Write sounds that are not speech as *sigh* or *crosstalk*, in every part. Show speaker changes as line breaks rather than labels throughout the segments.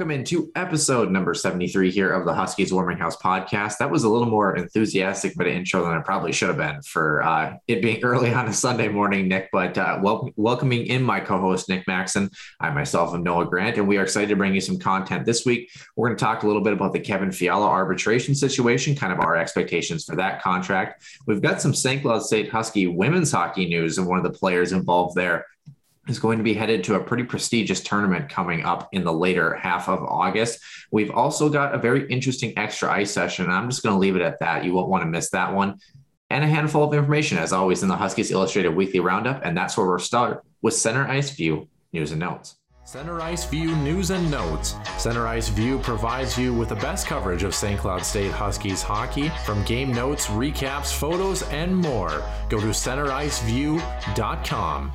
Welcome into episode number 73 here of the Huskies Warming House podcast. That was a little more enthusiastic but an intro than I probably should have been for uh, it being *laughs* early on a Sunday morning, Nick. But uh, wel- welcoming in my co host, Nick Maxon. I myself am Noah Grant, and we are excited to bring you some content this week. We're going to talk a little bit about the Kevin Fiala arbitration situation, kind of our expectations for that contract. We've got some St. Cloud State Husky women's hockey news and one of the players involved there is going to be headed to a pretty prestigious tournament coming up in the later half of August. We've also got a very interesting extra ice session. and I'm just going to leave it at that. You won't want to miss that one. And a handful of information, as always, in the Huskies Illustrated Weekly Roundup. And that's where we'll start with Center Ice View news and notes. Center Ice View news and notes. Center Ice View provides you with the best coverage of St. Cloud State Huskies hockey from game notes, recaps, photos, and more. Go to centericeview.com.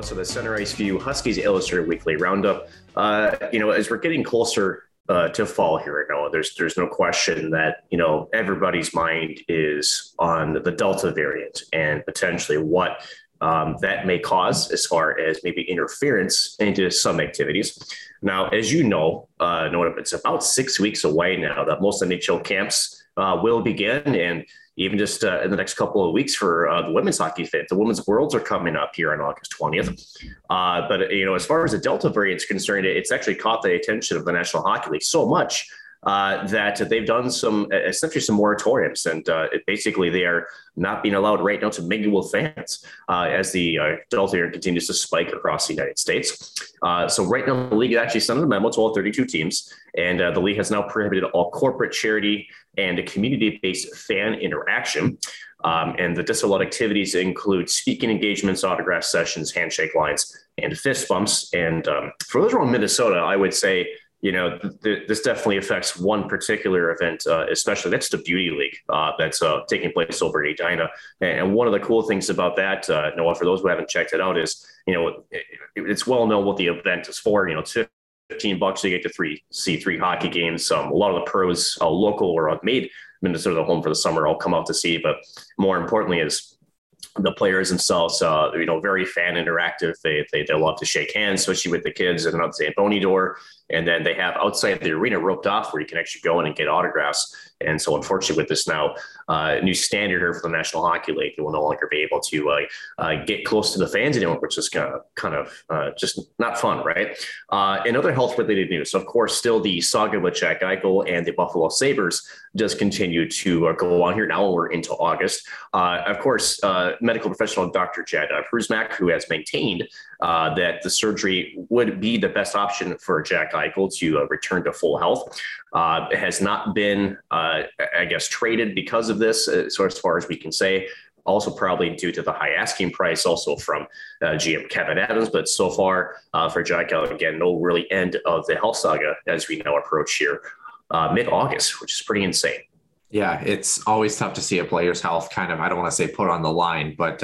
All right, Noah. So the Center Ice View Huskies Illustrated Weekly Roundup. Uh, you know, as we're getting closer uh, to fall here, Noah, there's there's no question that you know everybody's mind is on the Delta variant and potentially what um, that may cause as far as maybe interference into some activities. Now, as you know, uh, it's about six weeks away now that most NHL camps uh, will begin, and even just uh, in the next couple of weeks for uh, the women's hockey fit. The women's worlds are coming up here on August 20th. Uh, but, you know, as far as the Delta variant is concerned, it's actually caught the attention of the National Hockey League so much uh, that they've done some essentially some moratoriums, and uh, basically they are not being allowed right now to mingle with fans uh, as the uh, Delta variant continues to spike across the United States. Uh, so right now, the league actually sent a memo to all 32 teams, and uh, the league has now prohibited all corporate charity and a community-based fan interaction. Um, and the disallowed activities include speaking engagements, autograph sessions, handshake lines, and fist bumps. And um, for those around Minnesota, I would say you know, th- this definitely affects one particular event, uh, especially that's the Beauty League uh, that's uh, taking place over at Edina. And one of the cool things about that, uh, Noah, for those who haven't checked it out, is you know it, it's well known what the event is for. You know, 15 bucks to get to three see three hockey games. Um, a lot of the pros, uh, local or have made Minnesota the home for the summer, all come out to see. But more importantly, is the players themselves, uh, you know, very fan interactive. They, they, they love to shake hands, especially with the kids and out the Zamboni door. And then they have outside the arena roped off where you can actually go in and get autographs. And so, unfortunately, with this now uh, new standard here for the National Hockey League, you will no longer be able to uh, uh, get close to the fans anymore, which is kind of kind of uh, just not fun, right? Uh, in other health-related news, So of course, still the saga with Jack Eichel and the Buffalo Sabres does continue to uh, go on here. Now we're into August. of course, medical professional Dr. Jed uh, Prusmack, who has maintained that the surgery would be the best option for Jack Eichel to return to full health. Uh, has not been, uh, I guess, traded because of this, uh, as far as we can say. Also, probably due to the high asking price, also from uh, GM Kevyn Adams. But so far, uh, for Eichel, again, no really end of the health saga as we now approach here uh, mid August, which is pretty insane.
Yeah, it's always tough to see a player's health kind of, I don't want to say put on the line, but,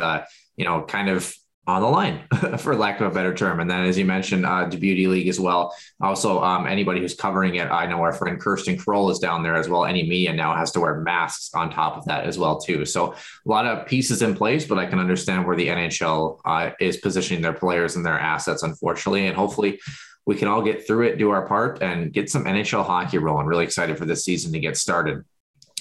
you know, kind of on the line, *laughs* for lack of a better term. And then, as you mentioned, uh, the Beauty League as well. Also, um, anybody who's covering it, I know our friend Kirsten Kroll is down there as well. Any media now has to wear masks on top of that as well too. So a lot of pieces in place, but I can understand where the NHL uh, is positioning their players and their assets, unfortunately, and hopefully. We can all get through it, do our part, and get some NHL hockey rolling. Really excited for this season to get started.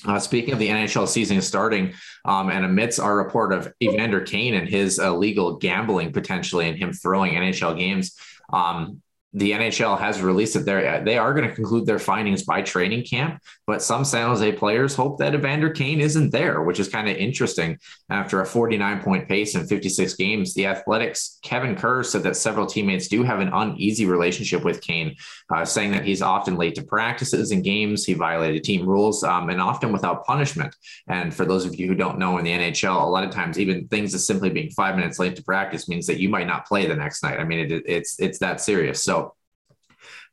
Uh, speaking of the NHL season starting, um, and amidst our report of Evander Kane and his illegal gambling potentially and him throwing NHL games, um, the NHL has released that they they are going to conclude their findings by training camp, but some San Jose players hope that Evander Kane isn't there, which is kind of interesting. After a 49 point pace in 56 games, the Athletics Kevin Kurz said that several teammates do have an uneasy relationship with Kane, uh, saying that he's often late to practices and games, he violated team rules, um, and often without punishment. And for those of you who don't know in the NHL, a lot of times even things as simply being five minutes late to practice means that you might not play the next night. I mean, it, it's it's that serious. So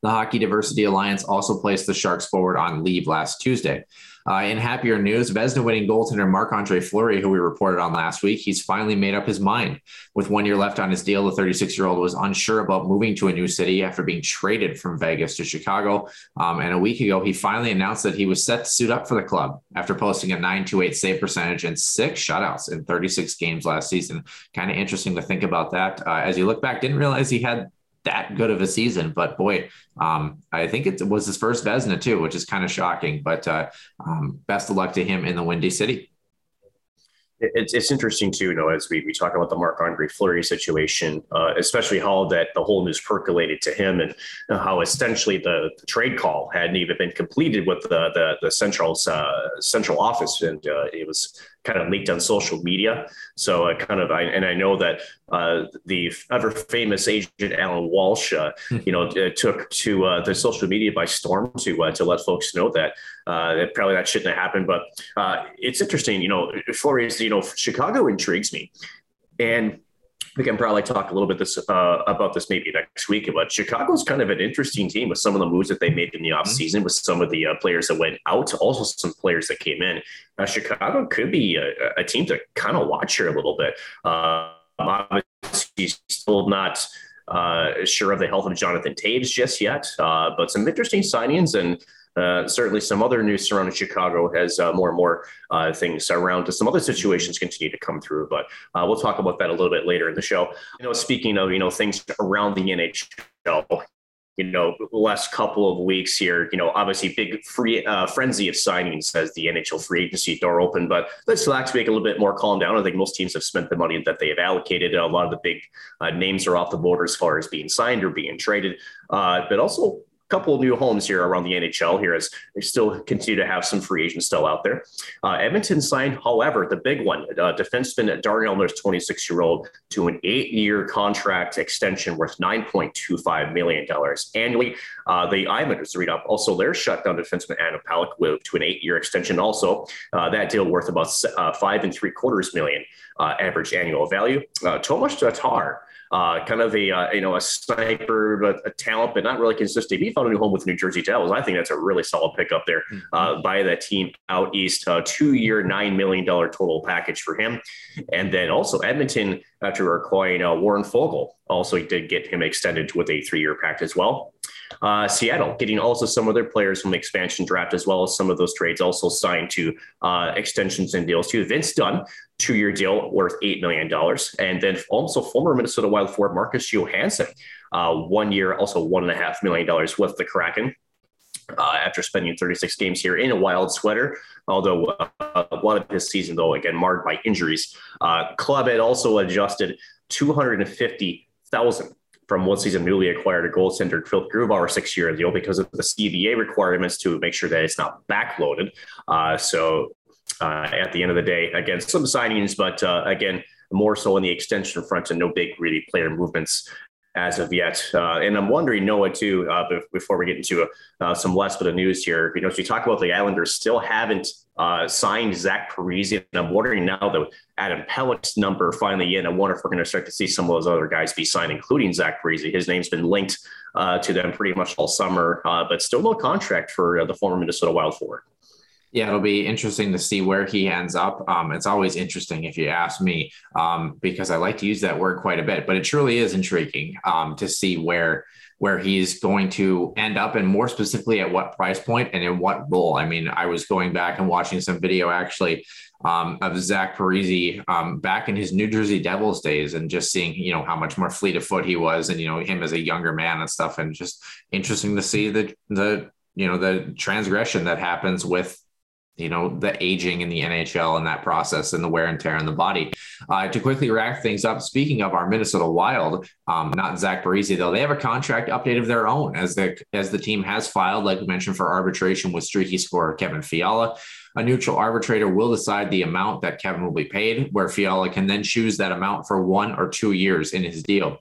the Hockey Diversity Alliance also placed the Sharks forward on leave last Tuesday. Uh, in happier news, Vezina winning goaltender Marc Andre Fleury, who we reported on last week, he's finally made up his mind. With one year left on his deal, the 36 year old was unsure about moving to a new city after being traded from Vegas to Chicago. Um, and a week ago, he finally announced that he was set to suit up for the club after posting a 928 save percentage and six shutouts in 36 games last season. Kind of interesting to think about that. Uh, as you look back, didn't realize he had that good of a season. But boy, um, I think it was his first Vezina too, which is kind of shocking. But uh, um, best of luck to him in the Windy City.
It's, it's interesting too, you know, as we, we talk about the Marc Andre Fleury situation, uh, especially how that the whole news percolated to him and how essentially the, the trade call hadn't even been completed with the the, the central uh, central office, and uh, it was kind of leaked on social media. So I kind of, I, and I know that uh, the ever famous agent Alan Walsh, uh, hmm. you know, took to uh, the social media by storm to uh, to let folks know that uh, that probably that shouldn't have happened. But uh, it's interesting, you know, Flores, you know, Chicago intrigues me, and we can probably talk a little bit this uh, about this maybe next week. But Chicago's kind of an interesting team with some of the moves that they made in the mm-hmm. offseason, mm-hmm. with some of the uh, players that went out, also some players that came in. Uh, Chicago could be a, a, team to kind of watch here a little bit. Uh, obviously, still not uh, sure of the health of Jonathan Toews just yet, uh, but some interesting signings and uh, certainly, some other news surrounding Chicago has uh, more and more uh, things around some other situations continue to come through. But uh, we'll talk about that a little bit later in the show. You know, speaking of you know things around the NHL, you know, the last couple of weeks here, you know, obviously big free uh, frenzy of signings as the NHL free agency door open. But let's last week a little bit more calm down. I think most teams have spent the money that they have allocated. A lot of the big uh, names are off the board as far as being signed or being traded. Uh, but also couple of new homes here around the NHL here as they still continue to have some free agents still out there. Uh, Edmonton signed, however, the big one, uh, defenseman Darnell Nurse, 26 year old, to an eight year contract extension worth $9.25 million annually. Uh, the Islanders read up also their shutdown defenseman Adam Pelech to an eight year extension. Also, uh, that deal worth about uh, five and three quarters million uh, average annual value. Tomas Tatar uh, kind of a uh, you know a sniper, but a talent, but not really consistent. He found a new home with New Jersey Devils. I think that's a really solid pickup there mm-hmm. uh, by that team out east. Uh, two year, nine million dollar total package for him, and then also Edmonton after acquiring uh, Warren Foegele also did get him extended with a three year pact as well. Uh, Seattle getting also some of their players from the expansion draft, as well as some of those trades also signed to uh, extensions and deals too. Vince Dunn, two year deal worth $8 million. And then also former Minnesota Wild forward Marcus Johansson, uh, one year, also $1.5 million with the Kraken. Uh, after spending 36 games here in a wild sweater. Although uh, a lot of his season, though, again marred by injuries, uh, club had also adjusted 250,000 from one season newly acquired a goaltender Phil Grubauer six year deal because of the CBA requirements to make sure that it's not backloaded. Uh, so uh, at the end of the day, again, some signings, but uh, again, more so on the extension front and no big really player movements as of yet. Uh, and I'm wondering, Noah, too, uh, before we get into uh, some less bit of news here, you know, as we talk about the Islanders still haven't uh, signed Zach Parise, and I'm wondering now that Adam Pelech's number finally in, I wonder if we're going to start to see some of those other guys be signed, including Zach Parise. His name's been linked uh, to them pretty much all summer, uh, but still no contract for the former Minnesota Wild forward.
Yeah, it'll be interesting to see where he ends up. Um, it's always interesting if you ask me, um, because I like to use that word quite a bit, but it truly is intriguing um, to see where where he's going to end up and more specifically at what price point and in what role. I mean, I was going back and watching some video actually um, of Zach Parise um, back in his New Jersey Devils days and just seeing, you know, how much more fleet of foot he was and, you know, him as a younger man and stuff. And just interesting to see the, the, you know, the transgression that happens with you know the aging in the NHL and that process and the wear and tear on the body. Uh, to quickly wrap things up, speaking of our Minnesota Wild, um, not Zach Parise though, they have a contract update of their own as the as the team has filed, like we mentioned, for arbitration with streaky scorer Kevin Fiala. A neutral arbitrator will decide the amount that Kevin will be paid, where Fiala can then choose that amount for one or two years in his deal.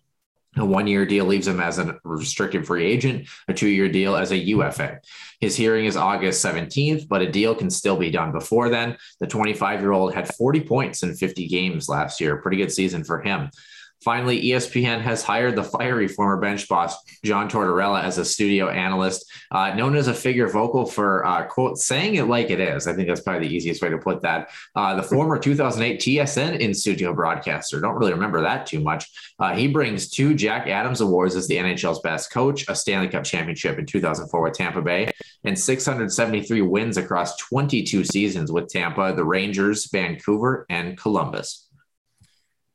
A one year deal leaves him as a restricted free agent, a two year deal as a UFA. His hearing is August 17th, but a deal can still be done before then. The 25 year old had 40 points in 50 games last year. Pretty good season for him. Finally, ESPN has hired the fiery former bench boss John Tortorella as a studio analyst, uh, known as a figure vocal for uh, quote saying it like it is. I think that's probably the easiest way to put that. Uh, the former *laughs* 2008 TSN in studio broadcaster. Don't really remember that too much. Uh, he brings two Jack Adams awards as the NHL's best coach, a Stanley Cup championship in 2004 with Tampa Bay, and 673 wins across 22 seasons with Tampa, the Rangers, Vancouver, and Columbus.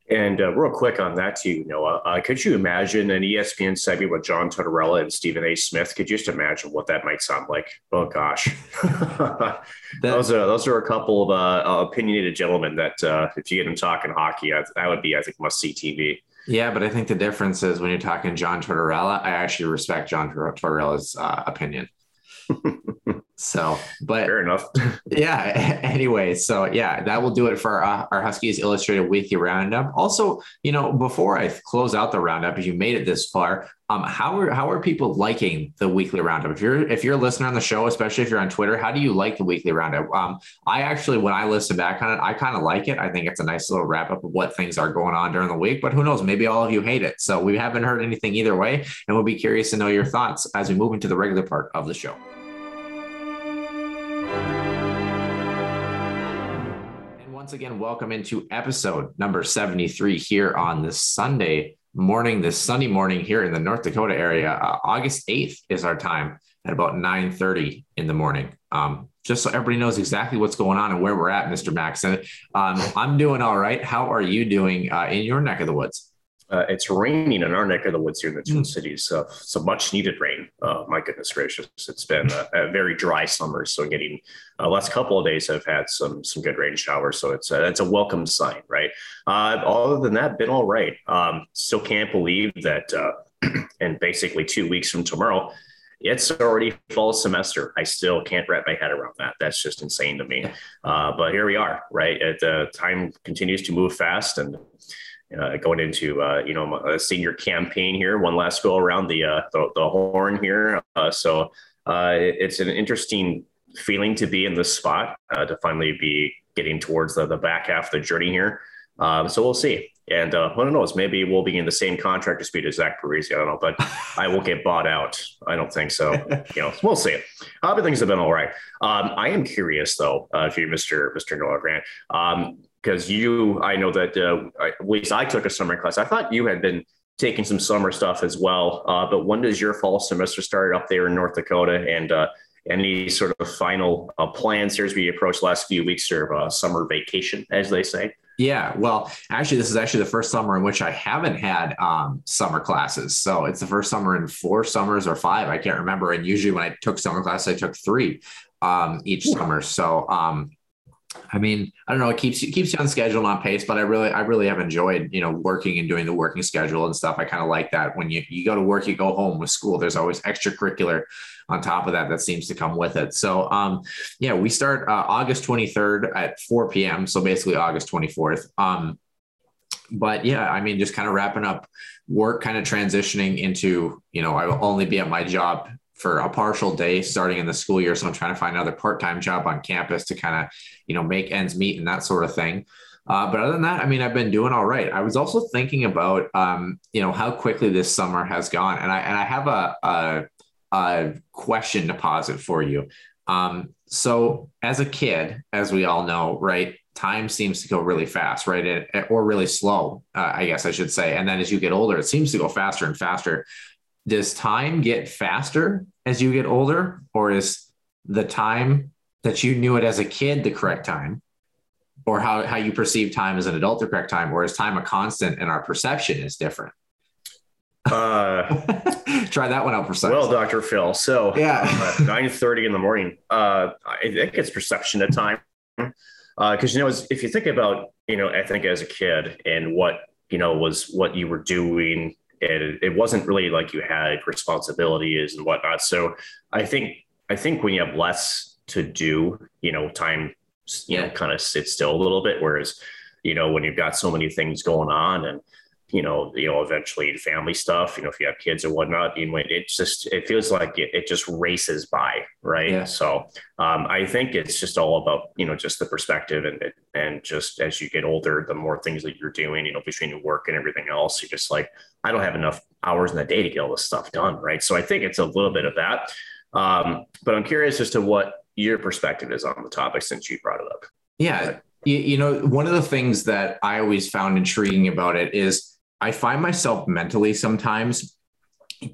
And uh, real quick on that too, Noah, uh, could you imagine an ESPN segment with John Tortorella and Stephen A. Smith? Could you just imagine what that might sound like? Oh gosh, *laughs* those are those are a couple of uh, opinionated gentlemen that uh, if you get them talking hockey, that would be I think must see TV.
Yeah, but I think the difference is when you're talking John Tortorella, I actually respect John Tortorella's uh, opinion. *laughs* So, but
fair enough. *laughs* *laughs*
yeah. *laughs* Anyway, so yeah, that will do it for our, our Huskies Illustrated Weekly Roundup. Also, you know, before I close out the roundup, if you made it this far, um, how are how are people liking the weekly roundup? If you're if you're a listener on the show, especially if you're on Twitter, how do you like the weekly roundup? Um, I actually, when I listen back on it, I kind of like it. I think it's a nice little wrap up of what things are going on during the week. But who knows? Maybe all of you hate it. So we haven't heard anything either way, and we'll be curious to know your thoughts as we move into the regular part of the show. Once again, welcome into episode number 73 here on this Sunday morning, this Sunday morning here in the North Dakota area. Uh, August 8th is our time at about 9.30 in the morning. Um, just so everybody knows exactly what's going on and where we're at, Mr. Maxon. Um, I'm doing all right. How are you doing uh, in your neck of the woods?
Uh, it's raining in our neck of the woods here in the Twin mm. Cities. So some much needed rain. Uh, my goodness gracious, it's been a, a very dry summer. So getting uh, last couple of days have had some some good rain showers. So it's a, it's a welcome sign, right? Uh, other than that, been all right. Um, still can't believe that. in uh, *clears throat* basically two weeks from tomorrow, it's already fall semester. I still can't wrap my head around that. That's just insane to me. Uh, but here we are, right? The time continues to move fast, and uh, going into uh, you know a senior campaign here, one last go around the uh, the, the, horn here. Uh, so uh, it's an interesting feeling to be in this spot uh, to finally be getting towards the, the back half of the journey here. Um, so we'll see. And uh, who knows? Maybe we'll be in the same contract dispute as Zach Parise. I don't know, but *laughs* I will get bought out. I don't think so. *laughs* you know, we'll see. Uh, but things have been all right. Um, I am curious though, uh, if you, Mr. Mr. Noah Grant, um, because you, I know that uh, at least I took a summer class. I thought you had been taking some summer stuff as well. Uh, but when does your fall semester start up there in North Dakota? And uh, any sort of final uh, plans here as we approach the last few weeks of uh, summer vacation, as they say?
Yeah, well, actually, this is actually the first summer in which I haven't had um, summer classes. So it's the first summer in four summers or five, I can't remember. And usually, when I took summer classes, I took three um, each summer. So um, I mean, I don't know. It keeps you keeps you on schedule and on pace, but I really, I really have enjoyed, you know, working and doing the working schedule and stuff. I kind of like that. When you you go to work, you go home with school. There's always extracurricular on top of that that seems to come with it. So, um, yeah, we start uh, August 23rd at 4 p.m. So basically August 24th. Um, but yeah, I mean, just kind of wrapping up work, kind of transitioning into, you know, I will only be at my job for a partial day starting in the school year. So I'm trying to find another part-time job on campus to kind of, you know, make ends meet and that sort of thing. Uh, but other than that, I mean, I've been doing all right. I was also thinking about, um, you know, how quickly this summer has gone, and I and I have a a, a question to posit for you. Um, So, as a kid, as we all know, right, time seems to go really fast, right? It, or really slow, uh, I guess I should say. And then as you get older, it seems to go faster and faster. Does time get faster as you get older, or is the time that you knew it as a kid the correct time? Or how, how you perceive time as an adult the correct time, or is time a constant and our perception is different?
Uh, *laughs*
Try that one out for size.
well, Dr. Phil. So
Yeah.
uh, nine thirty in the morning. Uh, I think it's perception of time. Because you know, as- if you think about you know, I think as a kid and what you know was what you were doing, and it wasn't really like you had responsibilities and whatnot. So I think I think when you have less to do, you know, time you know kind of sits still a little bit. Whereas you know when you've got so many things going on and you know, you know, eventually family stuff, you know, if you have kids or whatnot, you know, it just, it feels like it, it just races by. Right.
Yeah.
So um, I think it's just all about, you know, just the perspective and, and just as you get older, the more things that you're doing, you know, between your work and everything else, you're just like, I don't have enough hours in the day to get all this stuff done. Right. So I think it's a little bit of that. Um, but I'm curious as to what your perspective is on the topic since you brought it up.
Yeah. You, you know, one of the things that I always found intriguing about it is I find myself mentally sometimes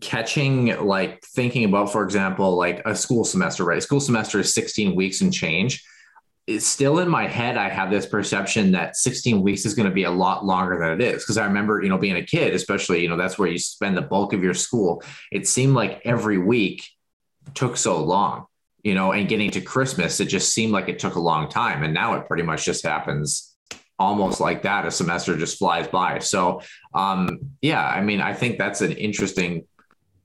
catching, like thinking about, for example, like a school semester, right? a School semester is 16 weeks and change. It's still in my head. I have this perception that 16 weeks is going to be a lot longer than it is. Cause I remember, you know, being a kid, especially, you know, that's where you spend the bulk of your school. It seemed like every week took so long you know, and getting to Christmas, it just seemed like it took a long time. And now it pretty much just happens almost like that. A semester just flies by. So, um, yeah, I mean, I think that's an interesting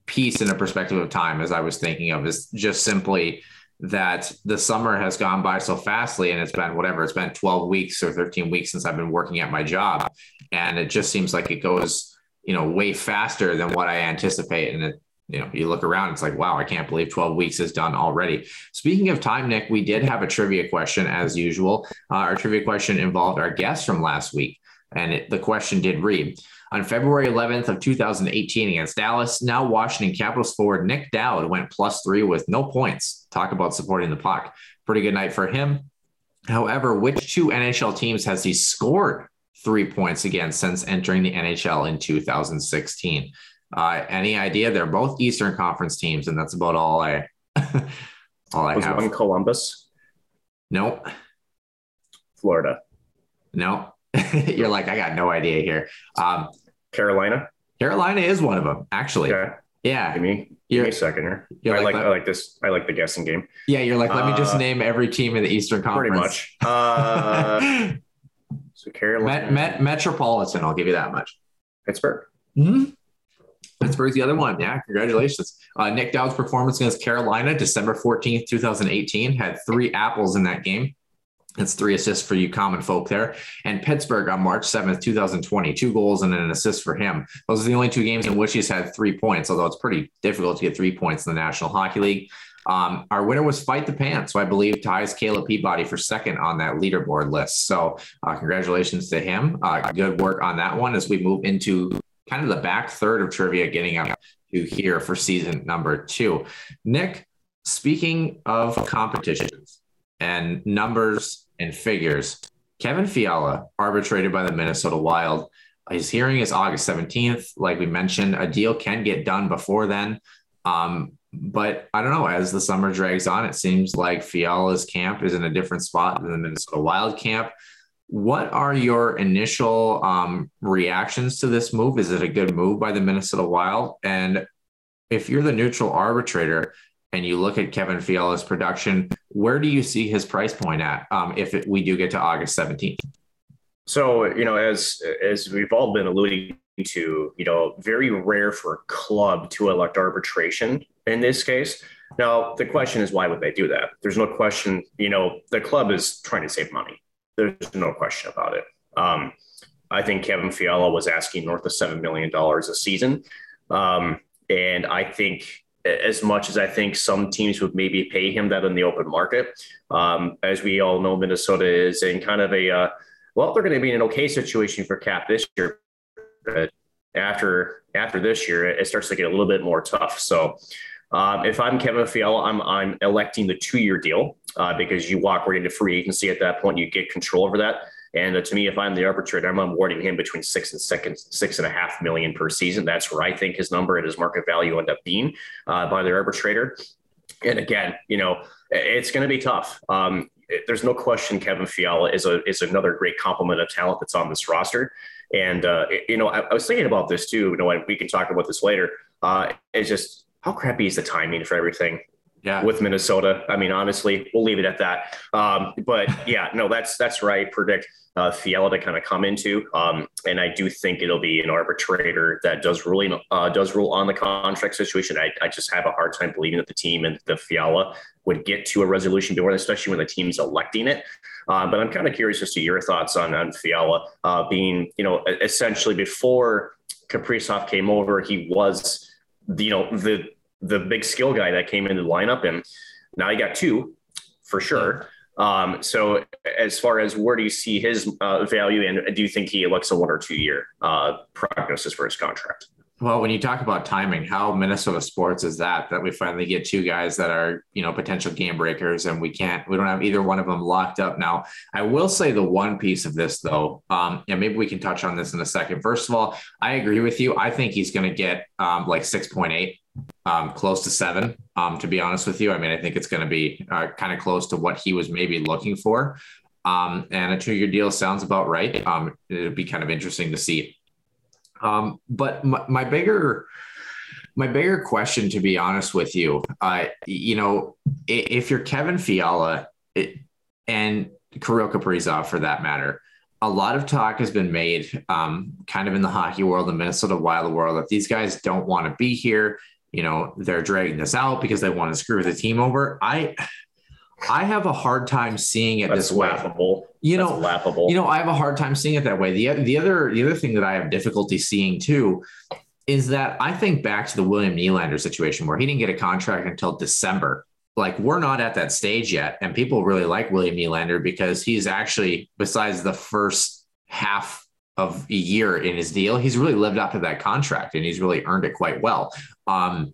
piece in a perspective of time, as I was thinking of, is just simply that the summer has gone by so fastly and it's been whatever, it's been 12 weeks or 13 weeks since I've been working at my job. And it just seems like it goes, you know, way faster than what I anticipate. And it, you know, you look around, it's like, wow, I can't believe 12 weeks is done already. Speaking of time, Nick, we did have a trivia question as usual. Uh, our trivia question involved our guest from last week. And it, the question did read on February 11th of 2018 against Dallas, now Washington Capitals forward Nic Dowd went plus three with no points. Talk about supporting the puck. Pretty good night for him. However, which two NHL teams has he scored three points against since entering the NHL in 2016? Uh, any idea? They're both Eastern Conference teams, and that's about all I *laughs* all I
Was
have.
one Columbus,
Nope,
Florida,
no. *laughs* You're like, I got no idea here. Um,
Carolina?
Carolina is one of them, actually.
Okay.
Yeah,
Give me, give me
You're-
a second here. I
like
like. I like this. I like the guessing game.
yeah. You're like, let me just
Uh,
name every team in the Eastern Conference.
Pretty much. Uh, *laughs* so Carolina,
Met, Met, Metropolitan. I'll give you that much.
Pittsburgh.
Mm-hmm. Pittsburgh's the other one. Yeah, congratulations. Uh, Nic Dowd's performance against Carolina, December 14th, 2018, had three apples in that game. That's three assists for you common folk there. And Pittsburgh on March 7th, 2020, two goals and an assist for him. Those are the only two games in which he's had three points, although it's pretty difficult to get three points in the National Hockey League. Um, our winner was Fight the Pants, so I believe ties Caleb Peabody for second on that leaderboard list. So uh, congratulations to him. Uh, good work on that one as we move into kind of the back third of trivia getting up to here for season number two. Nick, speaking of competitions and numbers and figures, Kevin Fiala, arbitrated by the Minnesota Wild, his hearing is August 17th. Like we mentioned, a deal can get done before then. Um, but I don't know, as the summer drags on, it seems like Fiala's camp is in a different spot than the Minnesota Wild camp. What are your initial um, reactions to this move? Is it a good move by the Minnesota Wild? And if you're the neutral arbitrator and you look at Kevin Fiala's production, where do you see his price point at um, if it, we do get to August 17th?
So you know, as as we've all been alluding to, you know, very rare for a club to elect arbitration in this case. Now, the question is, why would they do that? There's no question. You know, the club is trying to save money. There's no question about it. Um, I think Kevin Fiala was asking north of seven million dollars a season, um, and I think as much as I think some teams would maybe pay him that in the open market, um, as we all know, Minnesota is in kind of a uh, well, they're going to be in an okay situation for cap this year, but after after this year, it starts to get a little bit more tough. So Um, if I'm Kevin Fiala, I'm I'm electing the two year deal uh, because you walk right into free agency at that point. You get control over that. And uh, to me, if I'm the arbitrator, I'm awarding him between six and second, six and a half million per season. That's where I think his number and his market value end up being uh, by the arbitrator. And again, you know, it's going to be tough. Um, there's no question Kevin Fiala is a is another great complement of talent that's on this roster. And uh, you know, I, I, was thinking about this too. You know, we can talk about this later. Uh, it's just how crappy is the timing for everything? Yeah. With Minnesota, I mean, honestly, we'll leave it at that. Um, but *laughs* yeah, no, that's that's right. Predict uh, Fiala to kind of come into, um, and I do think it'll be an arbitrator that does ruling uh, does rule on the contract situation. I, I just have a hard time believing that the team and the Fiala would get to a resolution before, especially when the team's electing it. Uh, but I'm kind of curious as to your thoughts on, on Fiala uh, being, you know, essentially before Kaprizov came over, he was, you know, the the big skill guy that came into the lineup, and now you got two for sure. Um, so as far as where do you see his uh, value, and do you think he looks a one or two year uh, prognosis for his contract?
Well, when you talk about timing, how Minnesota sports is that that we finally get two guys that are, you know, potential game breakers and we can't we don't have either one of them locked up now. I will say the one piece of this though, um, and maybe we can touch on this in a second. First of all, I agree with you. I think he's going to get um, like 6.8 um, close to seven. Um, to be honest with you, I mean, I think it's going to be uh, kind of close to what he was maybe looking for. Um, and a two-year deal sounds about right. Um, it'd be kind of interesting to see. Um, but my, my, bigger my bigger question, to be honest with you, uh, you know, if you're Kevin Fiala it, and Kirill Kaprizov for that matter, a lot of talk has been made, um, kind of in the hockey world, the Minnesota Wild world, that these guys don't want to be here. You know, they're dragging this out because they want to screw the team over. I I have a hard time seeing it
That's
this way.
laughable.
You
That's
know,
laughable.
You know, I have a hard time seeing it that way. The the other the other thing that I have difficulty seeing too is that I think back to the William Nylander situation where he didn't get a contract until December. Like we're not at that stage yet, and people really like William Nylander because he's actually, besides the first half of a year in his deal, he's really lived up to that contract and he's really earned it quite well. Um,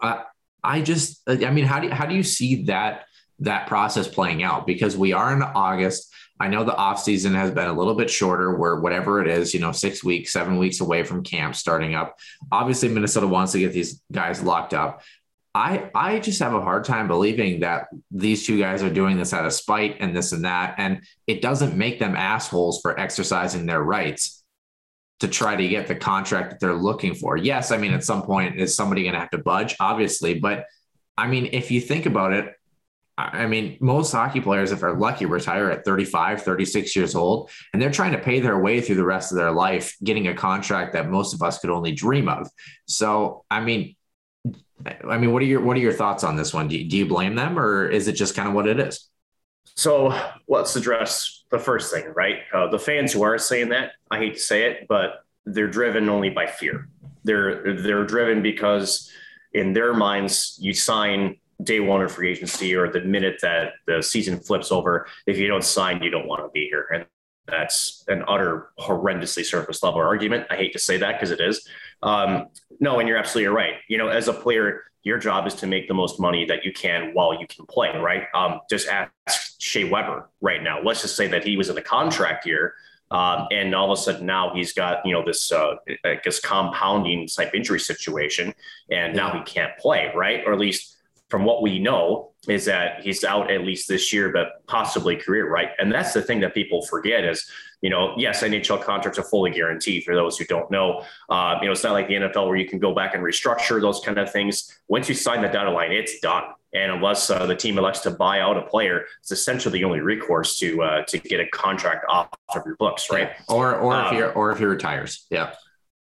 I, I just, I mean, how do you, how do you see that that process playing out because we are in August. I know the off season has been a little bit shorter where whatever it is, you know, six weeks, seven weeks away from camp starting up. Obviously, Minnesota wants to get these guys locked up. I I just have a hard time believing that these two guys are doing this out of spite and this and that. And it doesn't make them assholes for exercising their rights to try to get the contract that they're looking for. Yes, I mean, at some point, is somebody going to have to budge? Obviously. But I mean, if you think about it, I mean, most hockey players, if they're lucky, retire at 35, 36 years old, and they're trying to pay their way through the rest of their life, getting a contract that most of us could only dream of. So, I mean, I mean, what are your what are your thoughts on this one? Do you, do you blame them, or is it just kind of what it is?
So, let's address the first thing, right? Uh, the fans who are saying that, I hate to say it, but they're driven only by fear. They're they're driven because in their minds, you sign day one of free agency or the minute that the season flips over, if you don't sign, you don't want to be here. And that's an utter horrendously surface level argument. I hate to say that because it is. Um, no, and you're absolutely right. You know, as a player, your job is to make the most money that you can while you can play, right? Um, just ask Shea Weber right now. Let's just say that he was in a contract year. Um, and all of a sudden now he's got you know this uh, I guess compounding type injury situation, and now he can't play, right? Or at least from what we know is that he's out at least this year, but possibly career, right? And that's the thing that people forget is, you know, yes, NHL contracts are fully guaranteed for those who don't know. Uh, you know, it's not like the NFL where you can go back and restructure those kind of things. Once you sign the dotted line, it's done. And unless uh, the team elects to buy out a player, it's essentially the only recourse to uh, to get a contract off of your books, right?
Yeah. Or or um, if he or if he retires, yeah.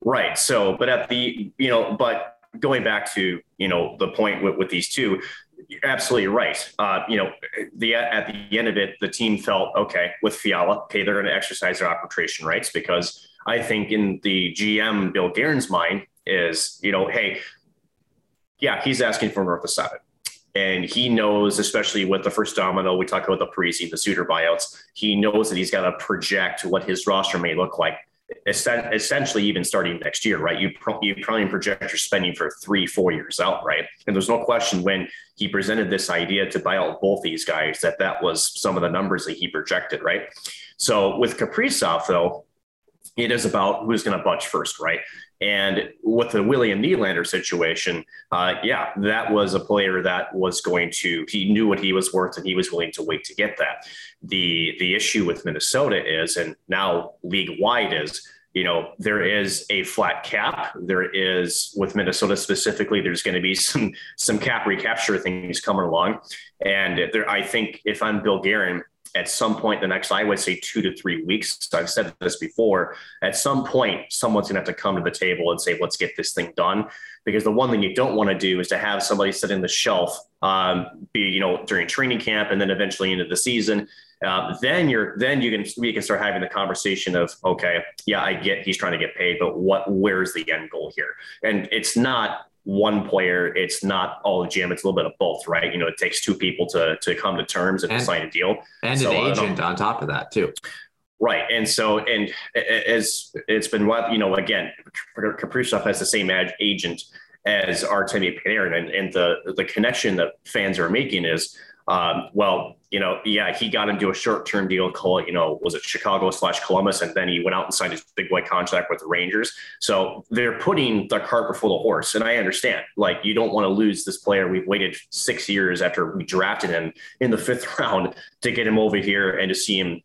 Right. So, but at the you know, but going back to you know the point with, with these two, you're absolutely right. Uh, you know, the at the end of it, the team felt okay with Fiala. Okay, they're going to exercise their arbitration rights because I think in the GM Bill Guerin's mind is you know, hey, yeah, he's asking for north of seven. And he knows, especially with the first domino, we talk about the Parise, the Suter buyouts. He knows that he's got to project what his roster may look like essentially even starting next year, right? You pro- you probably project your spending for three, four years out, right? And there's no question when he presented this idea to buy out both these guys that that was some of the numbers that he projected, right? So with Kaprizov, though, it is about who's going to budge first, right? And with the William Nylander situation, uh, yeah, that was a player that was going to, he knew what he was worth and he was willing to wait to get that. The, the issue with Minnesota is, and now league wide is, you know, there is a flat cap. There is with Minnesota specifically, there's going to be *laughs* some, some cap recapture things coming along. And there, I think if I'm Bill Guerin, at some point the next i would say two to three weeks i've said this before at some point someone's going to have to come to the table and say let's get this thing done. Because the one thing you don't want to do is to have somebody sit in the shelf um, be you know during training camp and then eventually into the season. Uh, then you're then you can we can start having the conversation of okay yeah i get he's trying to get paid but what where's the end goal here? And it's not one player. It's not all the GM. It's a little bit of both, right? You know, it takes two people to to come to terms and, and sign a deal,
and so, an agent on top of that too.
Right, and so and as it's been what you know, again, Kaprizov has the same agent as Artemi Panarin, and, and the the connection that fans are making is um, well, you know, yeah, he got into a short term deal called, you know, was it Chicago slash Columbus? And then he went out and signed his big white contract with the Rangers. So they're putting the cart before the horse. And I understand, like, you don't want to lose this player. We've waited six years after we drafted him in the fifth *laughs* round to get him over here and to see him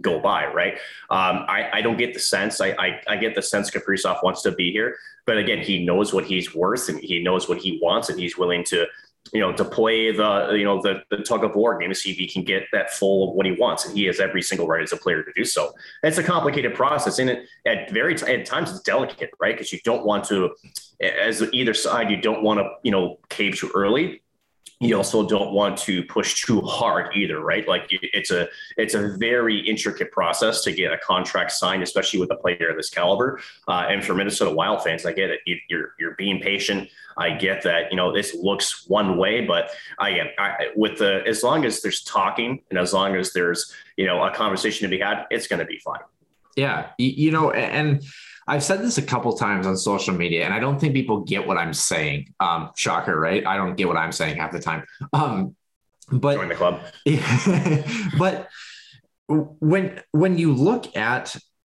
go by, right? Um, I, I, don't get the sense. I, I, I, get the sense Kaprizov wants to be here, but again, he knows what he's worth and he knows what he wants, and he's willing to you know, to play the, you know, the, the tug of war game to see if he can get that full of what he wants. And he has every single right as a player to do so. It's a complicated process. And it, at very, t- at times it's delicate, right? Because you don't want to, as either side, you don't want to, you know, cave too early you also don't want to push too hard either right? Like it's a it's a very intricate process to get a contract signed especially with a player of this caliber. Uh, and for minnesota wild fans i get it. You're, you're being patient. I get that you know this looks one way but i am with the as long as there's talking and as long as there's you know a conversation to be had it's going to be fine.
Yeah. You know and I've said this a couple times on social media, and I don't think people get what I'm saying. Um, shocker, right? I don't get what I'm saying half the time. Um, but
join the club. *laughs*
but when when you look at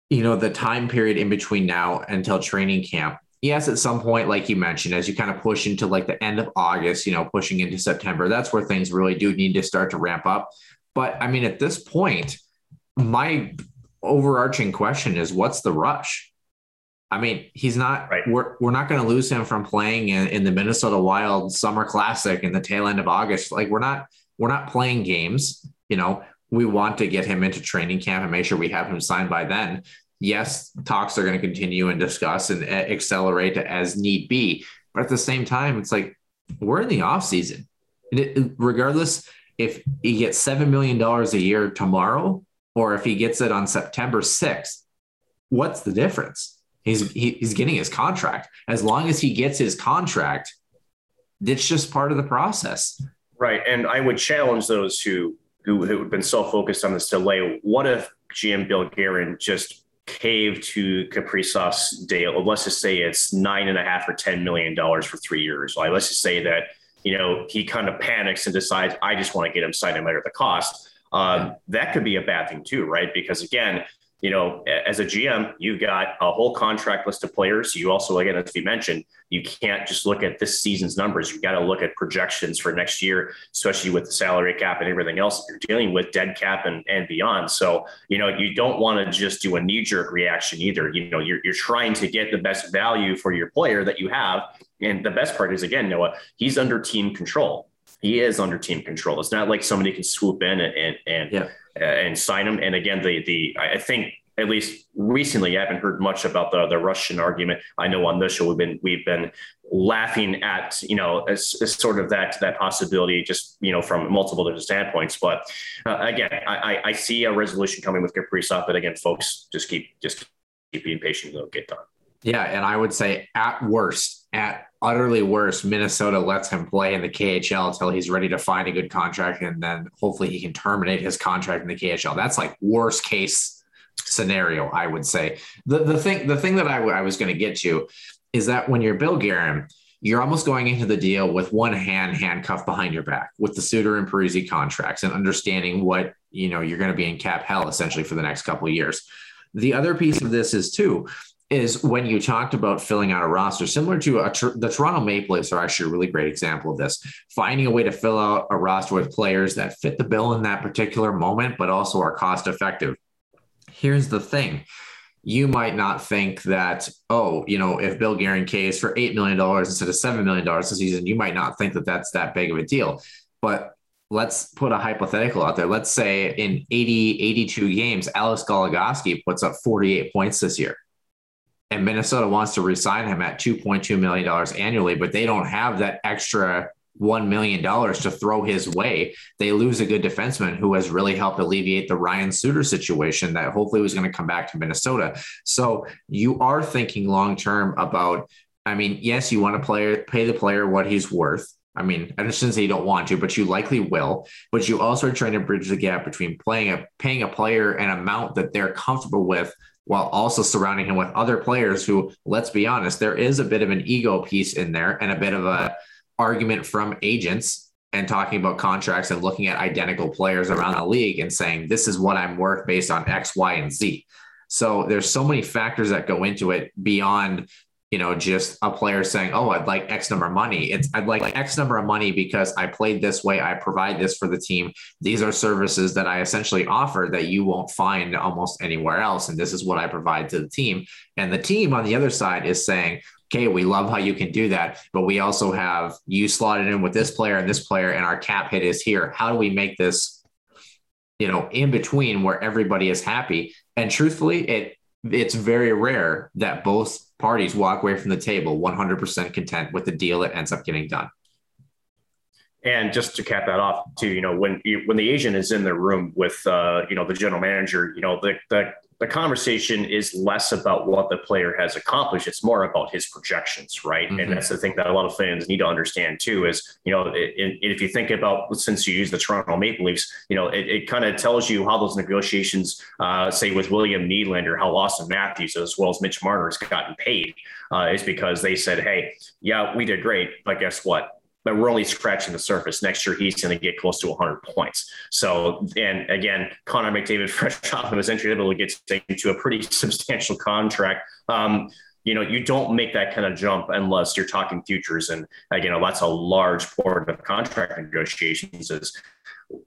you know the time period in between now until training camp, yes, at some point, like you mentioned, as you kind of push into like the end of August, you know, pushing into September, that's where things really do need to start to ramp up. But I mean, at this point, my overarching question is what's the rush? I mean, he's not. Right. We're we're not going to lose him from playing in, in, the Minnesota Wild Summer Classic in the tail end of August. Like we're not we're not playing games. You know, we want to get him into training camp and make sure we have him signed by then. Yes, talks are going to continue and discuss and uh, accelerate as need be. But at the same time, it's like we're in the off season. It, regardless if he gets seven million dollars a year tomorrow or if he gets it on September sixth, what's the difference? He's he, he's getting his contract. As long as he gets his contract, it's just part of the process.
Right. And I would challenge those who who, who have been so focused on this delay. What if GM Bill Guerin just caved to Kaprizov's deal? Let's just say it's nine and a half or ten million dollars for three years. Like let's just say that you know he kind of panics and decides I just want to get him signed no matter the cost. Um. That could be a bad thing too, right? Because again, you know, as a GM, you've got a whole contract list of players. You also, again, as we mentioned, you can't just look at this season's numbers. You've got to look at projections for next year, especially with the salary cap and everything else you're dealing with, dead cap and, and beyond. So, you know, you don't want to just do a knee jerk reaction either. You know, you're, you're trying to get the best value for your player that you have. And the best part is, again, Noah, he's under team control. He is under team control. It's not like somebody can swoop in and, and, and yeah uh, and sign him. And again, the the I think at least recently, I haven't heard much about the the Russian argument. I know on this show we've been we've been laughing at you know as, as sort of that that possibility, just you know from multiple different standpoints. But uh, again, I, I see a resolution coming with Kaprizov, but again, folks, just keep just keep being patient; it'll get done.
Yeah, and I would say at worst, at utterly worse, Minnesota lets him play in the KHL until he's ready to find a good contract, and then hopefully he can terminate his contract in the KHL. That's like worst case scenario, I would say. The the thing the thing that I, w- I was going to get to is that when you're Bill Guerin, you're almost going into the deal with one hand handcuffed behind your back with the Suter and Parise contracts and understanding what you know you're going to be in cap hell essentially for the next couple of years. The other piece of this is too is when you talked about filling out a roster similar to a, the Toronto Maple Leafs are actually a really great example of this. Finding a way to fill out a roster with players that fit the bill in that particular moment, but also are cost effective. Here's the thing you might not think that, oh, you know, if Bill Guerin is for $8 million instead of $7 million a season, you might not think that that's that big of a deal. But let's put a hypothetical out there. Let's say in 80, 82 games, Alex Goligoski puts up 48 points this year. And Minnesota wants to resign him at $2.2 million annually, but they don't have that extra $1 million to throw his way, they lose a good defenseman who has really helped alleviate the Ryan Suter situation that hopefully was going to come back to Minnesota. So you are thinking long term about, I mean, yes, you want to play, pay the player what he's worth. I mean, I shouldn't say you don't want to, but you likely will. But you also are trying to bridge the gap between playing a paying a player an amount that they're comfortable with while also surrounding him with other players who, let's be honest, there is a bit of an ego piece in there and a bit of a argument from agents and talking about contracts and looking at identical players around the league and saying this is what I'm worth based on X, Y, and Z. So there's so many factors that go into it beyond you know just a player saying oh i'd like x number of money it's i'd like x number of money because i played this way i provide this for the team these are services that i essentially offer that you won't find almost anywhere else and this is what i provide to the team and the team on the other side is saying okay, we love how you can do that, but we also have you slotted in with this player and this player, and our cap hit is here. How do we make this, you know, in between where everybody is happy? And truthfully, it it's very rare that both parties walk away from the table 100% content with the deal that ends up getting done.
And just to cap that off, too, you know, when you, when the agent is in the room with, uh, you know, the general manager, you know, the, the the conversation is less about what the player has accomplished. It's more about his projections, right? Mm-hmm. And that's the thing that a lot of fans need to understand too. Is you know, it, it, if you think about since you use the Toronto Maple Leafs, you know, it, it kind of tells you how those negotiations, uh, say with William Nylander, how Auston Matthews as well as Mitch Marner has gotten paid, uh, is because they said, hey, yeah, we did great, but guess what? But we're only scratching the surface. Next year, he's going to get close to 100 points. So, and again, Connor McDavid, *laughs* fresh off of his entry level, gets into a pretty substantial contract. Um, you know, you don't make that kind of jump unless you're talking futures. And again, that's a large part of contract negotiations is,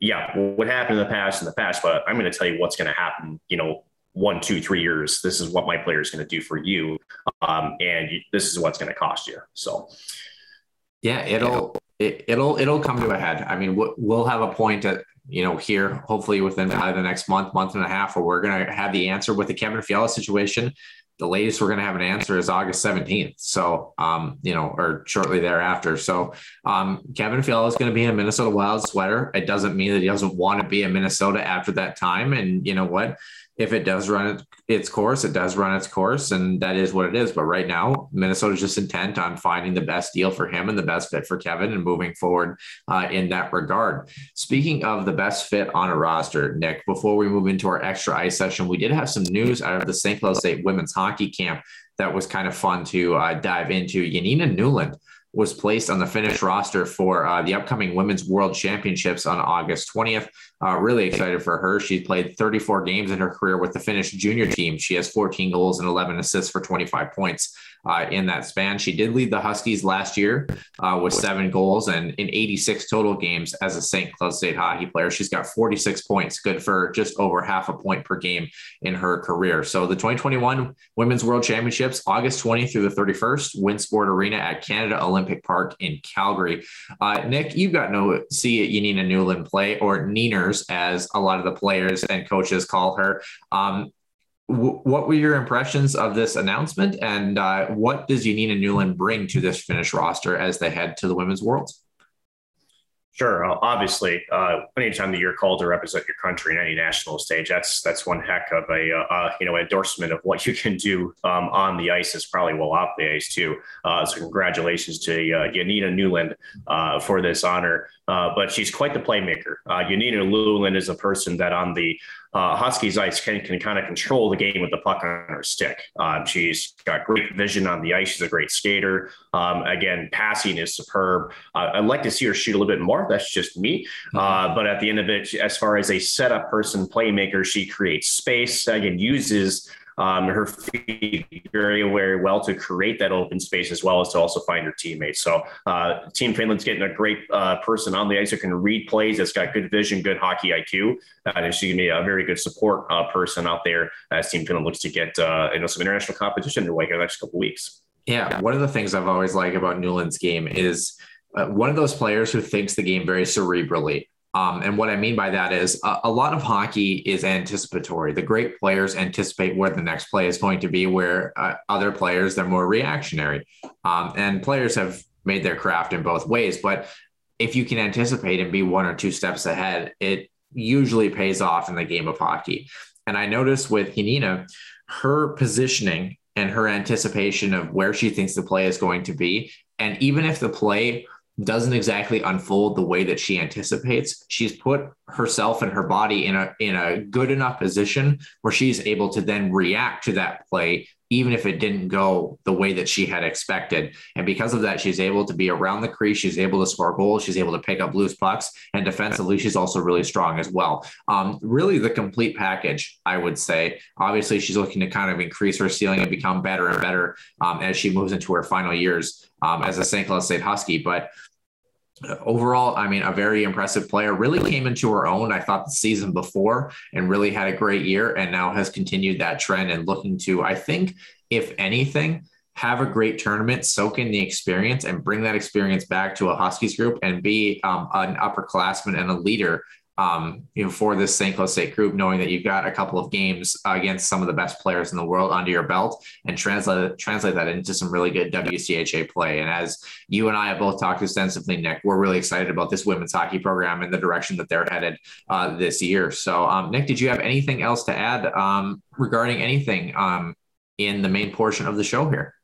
yeah, what happened in the past in the past, but I'm going to tell you what's going to happen, you know, one, two, three years. This is what my player is going to do for you. Um, and you, this is what's going to cost you. So,
yeah, it'll it, it'll it'll come to a head. I mean, we'll have a point at you know here hopefully within uh, the next month, month and a half, where we're going to have the answer with the Kevin Fiala situation. The latest we're going to have an answer is August 17th. So, um, you know, or shortly thereafter. So, um, Kevin Fiala is going to be in a Minnesota Wild sweater. It doesn't mean that he doesn't want to be in Minnesota after that time. And you know what? If it does run its course, it does run its course, and that is what it is. But right now, Minnesota's just intent on finding the best deal for him and the best fit for Kevin and moving forward uh, in that regard. Speaking of the best fit on a roster, Nick, before we move into our extra ice session, we did have some news out of the St. Cloud State women's hockey camp that was kind of fun to uh, dive into. Jenniina Nylund was placed on the Finnish roster for uh, the upcoming Women's World Championships on August 20th. Uh, really excited for her. She played 34 games in her career with the Finnish junior team. She has 14 goals and 11 assists for 25 points uh, in that span. She did lead the Huskies last year uh, with seven goals and in 86 total games as a St. Cloud State hockey player. She's got 46 points, good for just over half a point per game in her career. So the 2021 Women's World Championships, August 20th through the 31st, Winsport Arena at Canada Olympic Park in Calgary. Uh, Nick, you've got no see Jenniina Nylund play or Neeners, as a lot of the players and coaches call her. Um, what were your impressions of this announcement, and uh, what does Jenniina Nylund bring to this Finnish roster as they head to the Women's Worlds?
Sure. Uh, obviously, uh, anytime that you're called to represent your country in any national stage, that's that's one heck of a uh, uh you know endorsement of what *laughs* you can do um, on the ice is probably well off the ice too. Uh, so congratulations to uh, Jenniina Nylund uh, for this honor. but she's quite the playmaker. Jenniina Nylund is a person that on the uh, Husky's ice can, can kind of control the game with the puck on her stick. Um, she's got great vision on the ice. She's a great skater. Um, again, passing is superb. Uh, I'd like to see her shoot a little bit more. That's just me. Mm-hmm. Uh, but at the end of it, as far as a setup person, playmaker, she creates space. Again, uses um, her feet very, very well to create that open space as well as to also find her teammates. So, uh, Team Finland's getting a great uh, person on the ice who can read plays, that's got good vision, good hockey IQ, uh, and she's going to be a very good support uh, person out there as Team Finland looks to get uh, you know some international competition here the next couple weeks.
Yeah, one of the things I've always liked about Nylund's game is uh, one of those players who thinks the game very cerebrally. Um, and what I mean by that is a, a, lot of hockey is anticipatory. The great players anticipate where the next play is going to be, where uh, other players, they're more reactionary. Um, and players have made their craft in both ways. But if you can anticipate and be one or two steps ahead, it usually pays off in the game of hockey. And I noticed with Jenniina, her positioning and her anticipation of where she thinks the play is going to be. And even if the play doesn't exactly unfold the way that she anticipates. She's put herself and her body in a in a good enough position where she's able to then react to that play even if it didn't go the way that she had expected. And because of that she's able to be around the crease. She's able to score goals. She's able to pick up loose pucks. And defensively she's also really strong as well. Um, really the complete package i would say. Obviously she's looking to kind of increase her ceiling and become better and better um, as she moves into her final years um, as a St. Cloud State Husky. But overall, I mean, a very impressive player. Really came into her own, I thought, the season before and really had a great year and now has continued that trend and looking to, I think, if anything, have a great tournament, soak in the experience, and bring that experience back to a Huskies group and be um, an upperclassman and a leader um, you know, for this St. Cloud State group, knowing that you've got a couple of games against some of the best players in the world under your belt and translate translate that into some really good WCHA play. And as you and I have both talked extensively, Nick, we're really excited about this women's hockey program and the direction that they're headed uh, this year. So, um, Nick, did you have anything else to add um, regarding anything um, in the main portion of the show here?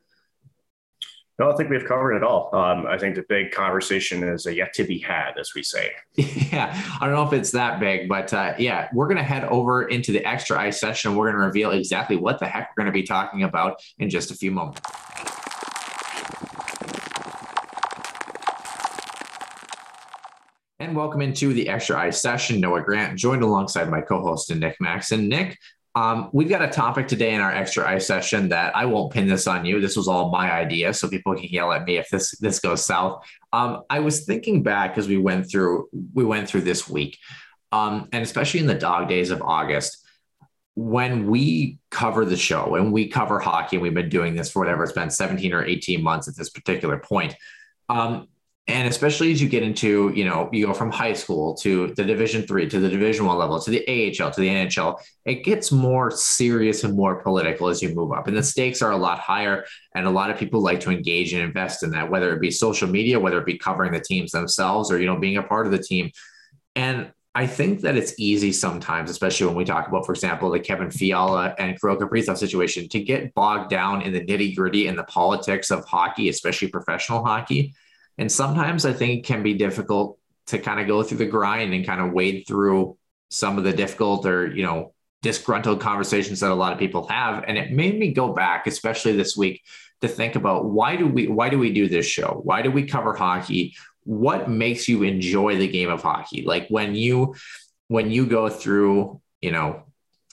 No, I think we've covered it all. Um, I think the big conversation is yet to be had, as we say. *laughs*
Yeah, I don't know if it's that big, but uh, yeah, we're going to head over into the extra ice session. We're going to reveal exactly what the heck we're going to be talking about in just a few moments. And welcome into the extra ice session. Noah Grant joined alongside my co-host and Nick Max. And Nick, um, we've got a topic today in our extra ice session that I won't pin this on you. This was all my idea, so people can yell at me if this this goes south. Um, I was thinking back as we went through we went through this week, um, and especially in the dog days of August, when we cover the show and we cover hockey, and we've been doing this for whatever it's been 17 or 18 months at this particular point. Um, and especially as you get into you know you go from high school to the division three to the division one level to the ahl to the nhl it gets more serious and more political as you move up and the stakes are a lot higher and a lot of people like to engage and invest in that whether it be social media whether it be covering the teams themselves or you know being a part of the team and I think that it's easy sometimes, especially when we talk about, for example, the Kevin Fiala and Kirill Kaprizov situation, to get bogged down in the nitty gritty and the politics of hockey, especially professional hockey. And sometimes I think it can be difficult to kind of go through the grind and kind of wade through some of the difficult or, you know, disgruntled conversations that a lot of people have. And it made me go back, especially this week, to think about why do we why do we do this show? Why do we cover hockey? What makes you enjoy the game of hockey? Like when you when you go through, you know,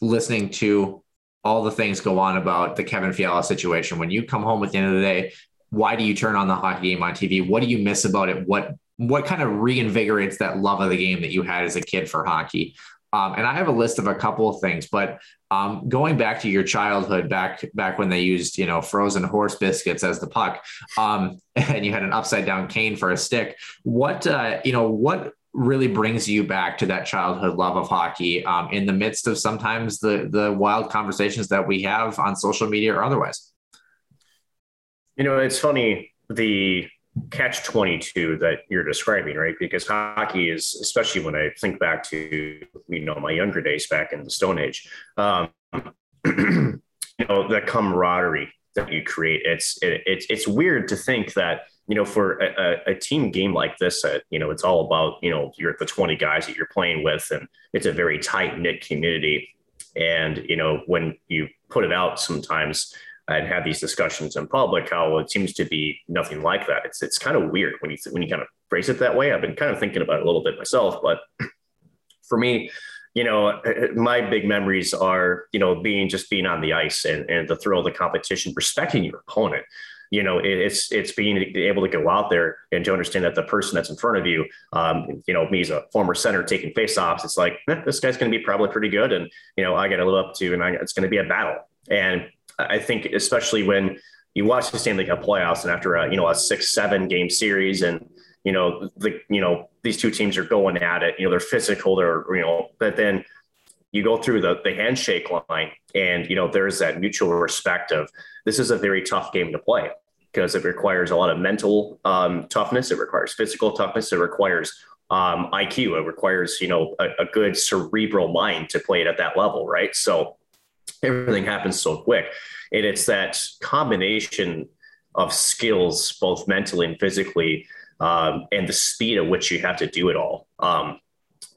listening to all the things go on about the Kevin Fiala situation. When you come home at the end of the day why do you turn on the hockey game on TV? What do you miss about it? What what kind of reinvigorates that love of the game that you had as a kid for hockey? Um, and I have a list of a couple of things, but um, going back to your childhood, back back when they used you know frozen horse biscuits as the puck, um, *laughs* and you had an upside down cane for a stick. What uh, you know what really brings you back to that childhood love of hockey um, in the midst of sometimes the the wild conversations that we have on social media or otherwise.
You know, it's funny the catch 22 that you're describing, right? Because hockey is, especially when I think back to, you know, my younger days back in the Stone Age, um, *clears throat* you know, the camaraderie that you create. It's, it, it's, it's weird to think that, you know, for a, a, team game like this, uh, you know, it's all about, you know, you're the 20 guys that you're playing with, and it's a very tight knit community. And, you know, when you put it out sometimes and have these discussions in public, how it seems to be nothing like that. It's, it's kind of weird when you, when you kind of phrase it that way. I've been kind of thinking about it a little bit myself, but *clears throat* for me, you know, my big memories are, you know, being just being on the ice and, and the thrill of the competition, respecting your opponent you know, it's it's being able to go out there and to understand that the person that's in front of you, um, you know, me as a former center taking faceoffs, it's like eh, this guy's going to be probably pretty good, and you know, I got to live up to, and I, it's going to be a battle. And I think especially when you watch the Stanley Cup playoffs, and after a you know a six seven game series, and you know the you know these two teams are going at it, you know, they're physical, they're you know, but then you go through the, the handshake line and you know there's that mutual respect of this is a very tough game to play because it requires a lot of mental um, toughness. It requires physical toughness. It requires um, iq it requires you know a, a, good cerebral mind to play it at that level right? So everything happens so quick and it's that combination of skills both mentally and physically um, and the speed at which you have to do it all um,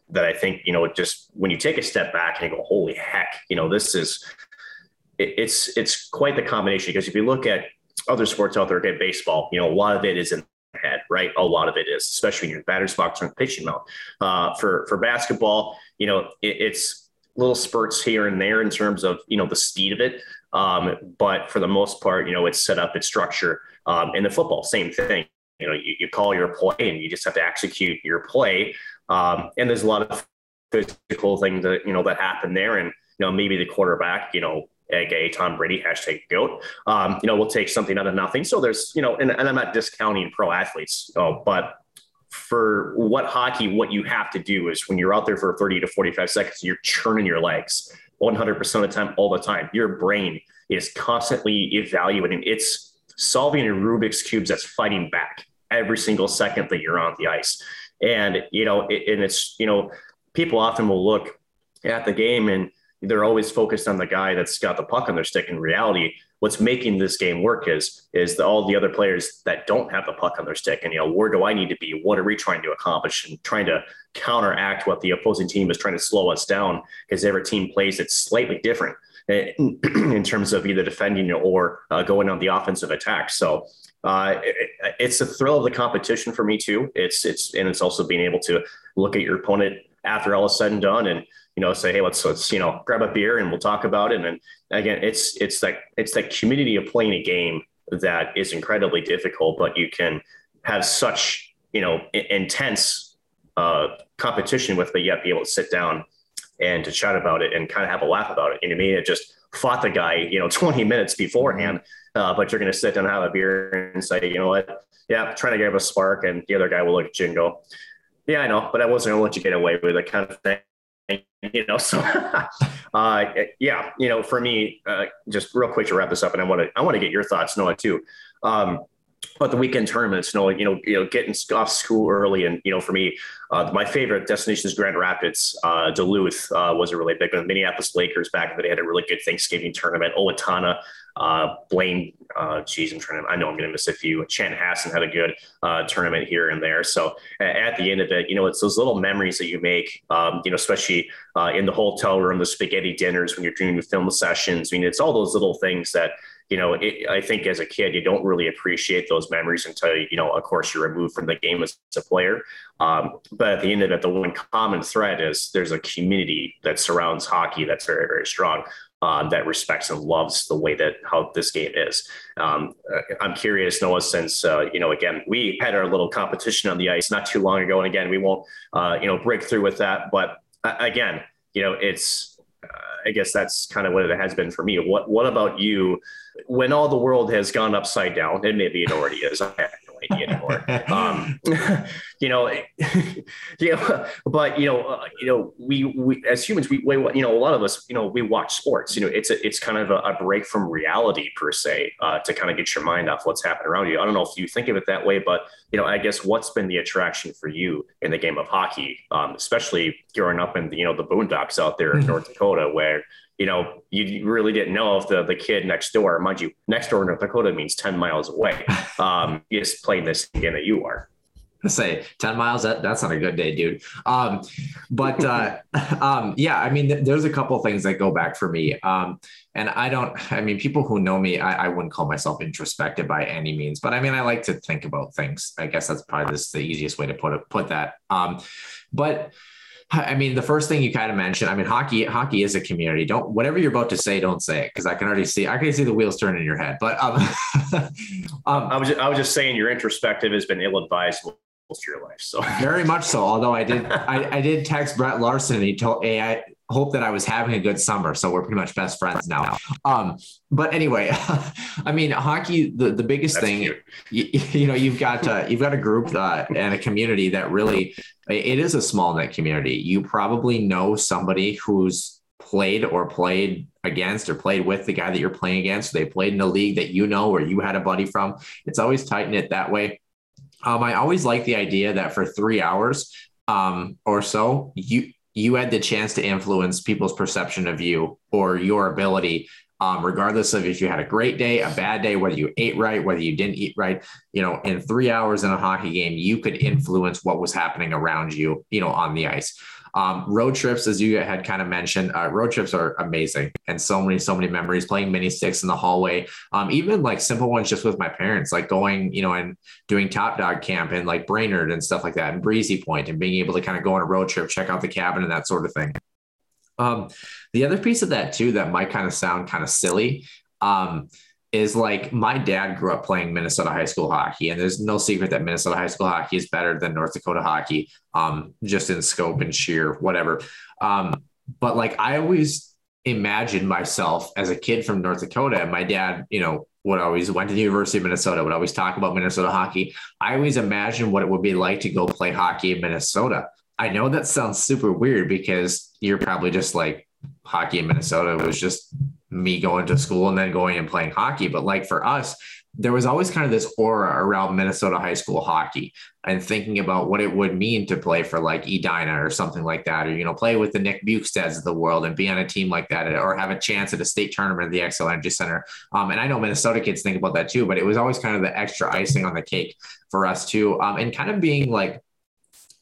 that I think, you know, just when you take a step back and you go, holy heck, you know, this is, it, it's, it's quite the combination because if you look at other sports out there, okay, baseball, you know, a lot of it is in the head, right? A lot of it is, especially in your batter's box or pitching mount. Uh, for, for basketball, you know, it, it's little spurts here and there in terms of, you know, the speed of it. Um, but for the most part, you know, it's set up, it's structure. Um, in the football, same thing. You know, you, you call your play and you just have to execute your play um, and there's a lot of physical things that, you know, that happen there. And, you know, maybe the quarterback, you know, aka Tom Brady, hashtag GOAT, um, you know, will take something out of nothing. So there's, you know, and, and I'm not discounting pro athletes, oh, but for what hockey, what you have to do is when you're out there for 30 to 45 seconds, you're churning your legs 100% of the time, all the time. Your brain is constantly evaluating. It's solving a Rubik's cubes that's fighting back every single second that you're on the ice. And, you know, it, and it's, you know, people often will look at the game and they're always focused on the guy that's got the puck on their stick. In reality, what's making this game work is is the, all the other players that don't have the puck on their stick. And you know, where do I need to be? What are we trying to accomplish? And trying to counteract what the opposing team is trying to slow us down because every team plays it slightly different in, *clears throat* in terms of either defending or uh, going on the offensive attack. So uh, it, it's a thrill of the competition for me too. It's it's and it's also being able to look at your opponent after all is said and done, and you know say, hey, let's let's you know grab a beer and we'll talk about it. And again, it's it's that it's that community of playing a game that is incredibly difficult, but you can have such you know intense uh, competition with, but yet be able to sit down and to chat about it and kind of have a laugh about it. And to me, it just fought the guy, you know, *laughs* 20 minutes beforehand. Mm-hmm uh, but you're going to sit down and have a beer and say, you know what? Yeah, trying to give a spark. And the other guy will look at you and go, yeah, I know, but I wasn't to let you get away with it kind of thing. You know, *laughs* so uh, yeah, you know, for me, uh, just real quick to wrap this up, and I want to I want to get your thoughts, Noah, too. Um, but the weekend tournaments, you know, you know, you know, getting off school early, and you know, for me, uh, my favorite destination is Grand Rapids. Uh, Duluth uh, was a really big one. Minneapolis Lakers back in the day had a really good Thanksgiving tournament. Owatonna uh, Blaine, uh, geez, I'm trying to, I know I'm going to miss a few. Chanhassen had a good uh, tournament here and there. So at the end of it, you know, it's those little memories that you make, um, you know, especially uh, in the hotel room, the spaghetti dinners when you're doing film sessions. I mean, it's all those little things that, you know, it, I think as a kid, you don't really appreciate those memories until, you know, of course, you're removed from the game as a player. Um, but at the end of it, the one common thread is there's a community that surrounds hockey that's very, very strong um, that respects and loves the way that how this game is. Um, uh, I'm curious, Noah, since uh, you know, again, we had our little competition on the ice not too long ago, and again, we won't, uh, you know, break through with that. But uh, again, you know, it's, I guess that's kind of what it has been for me. What What about you? When all the world has gone upside down, and maybe it already is. I anymore. *laughs* um, you know, *laughs* know, but you know, uh, you know, we, we as humans, we, we, you know, a lot of us, you know, we watch sports. You know, it's a, it's kind of a, a break from reality per se uh, to kind of get your mind off what's happening around you. I don't know if you think of it that way, but you know, I guess what's been the attraction for you in the game of hockey, um, especially growing up in the, you know the boondocks out there in mm-hmm. North Dakota, where you know, you really didn't know if the, the kid next door, mind you, next door in North Dakota means 10 miles away, *laughs* um, is playing this game that you are.
say 10 miles that, that's not a good day dude. Um but uh *laughs* um yeah i mean th- there's a couple things that go back for me. Um and i don't i mean people who know me I, I wouldn't call myself introspective by any means but i mean i like to think about things. I guess that's probably this, the easiest way to put it put that. Um but I mean, the first thing you kind of mentioned, I mean, hockey, hockey is a community. Don't whatever you're about to say, don't say it because I can already see, I can see the wheels turning in your head. But um, *laughs*
um, I was, just, I was just saying, your introspective has been ill-advised most of your life. So
very much so. Although I did, *laughs* I, I did text Brett Larson and he told, hey, I hope that I was having a good summer. So we're pretty much best friends now. Um, but anyway, *laughs* I mean, hockey, the, the biggest That's thing, you, you, know, you've got, uh, you've got a group uh, and a community that really, it is a small knit community. You probably know somebody who's played or played against or played with the guy that you're playing against. They played in a league that you know where you had a buddy from. It's always tight knit that way. Um, I always like the idea that for three hours um, or so, you you had the chance to influence people's perception of you or your ability, um, regardless of if you had a great day, a bad day, whether you ate right, whether you didn't eat right. You know, in three hours in a hockey game, you could influence what was happening around you. You know, on the ice. Um, road trips, as you had kind of mentioned, uh, road trips are amazing and so many, so many memories playing mini sticks in the hallway. Um, even like simple ones just with my parents, like going, you know, and doing top dog camp and like Brainerd and stuff like that and Breezy Point and being able to kind of go on a road trip, check out the cabin and that sort of thing. Um, the other piece of that too, that might kind of sound kind of silly. Um, is like my dad grew up playing Minnesota high school hockey, and there's no secret that Minnesota high school hockey is better than North Dakota hockey, um, just in scope and sheer whatever. Um, but like I always imagined myself as a kid from North Dakota, and my dad, you know, would always went to the University of Minnesota, would always talk about Minnesota hockey. I always imagined what it would be like to go play hockey in Minnesota. I know that sounds super weird because you're probably just like hockey in Minnesota was just me going to school and then going and playing hockey. But like for us, there was always kind of this aura around Minnesota high school hockey and thinking about what it would mean to play for like Edina or something like that, or, you know, play with the Nick Bjugstads of the world and be on a team like that, or have a chance at a state tournament at the Xcel Energy Center. Um, and I know Minnesota kids think about that too, but it was always kind of the extra icing on the cake for us too. Um, and kind of being like,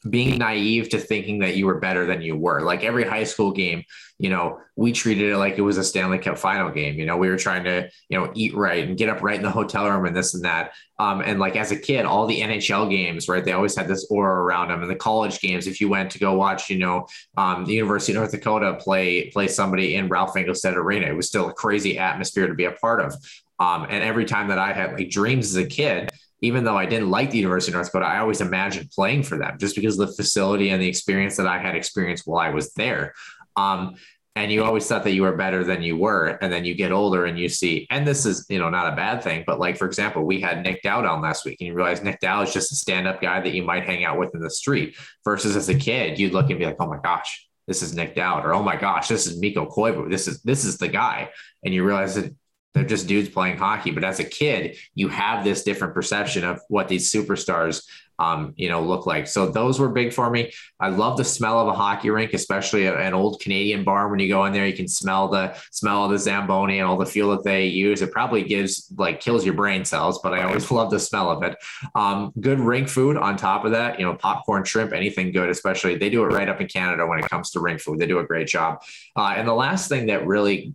being naive to thinking that you were better than you were. Like every high school game, you know, we treated it like it was a Stanley Cup final game. You know, we were trying to, you know, eat right and get up right in the hotel room and this and that. Um, and like as a kid, all the NHL games, right? They always had this aura around them. And the college games, if you went to go watch, you know, um, the University of North Dakota play play somebody in Ralph Engelstad Arena, it was still a crazy atmosphere to be a part of. Um, and every time that I had like dreams as a kid, even though I didn't like the University of North Dakota, I always imagined playing for them just because of the facility and the experience that I had experienced while I was there. Um, and you always thought that you were better than you were. And then you get older and you see, and this is, you know, not a bad thing, but like, for example, we had Nic Dowd on last week and you realize Nic Dowd is just a stand up guy that you might hang out with in the street versus as a kid, you'd look and be like, oh my gosh, this is Nic Dowd, or oh my gosh, this is Mikko Koivu. This is this is the guy. And you realize that they're just dudes playing hockey. But as a kid, you have this different perception of what these superstars, um, you know, look like. So those were big for me. I love the smell of a hockey rink, especially an old Canadian bar. When you go in there, you can smell the smell of the Zamboni and all the fuel that they use. It probably gives like kills your brain cells, but I always *laughs* love the smell of it. Um, good rink food on top of that, you know, popcorn, shrimp, anything good, especially they do it right up in Canada when it comes to rink food. They do a great job. Uh, and the last thing that really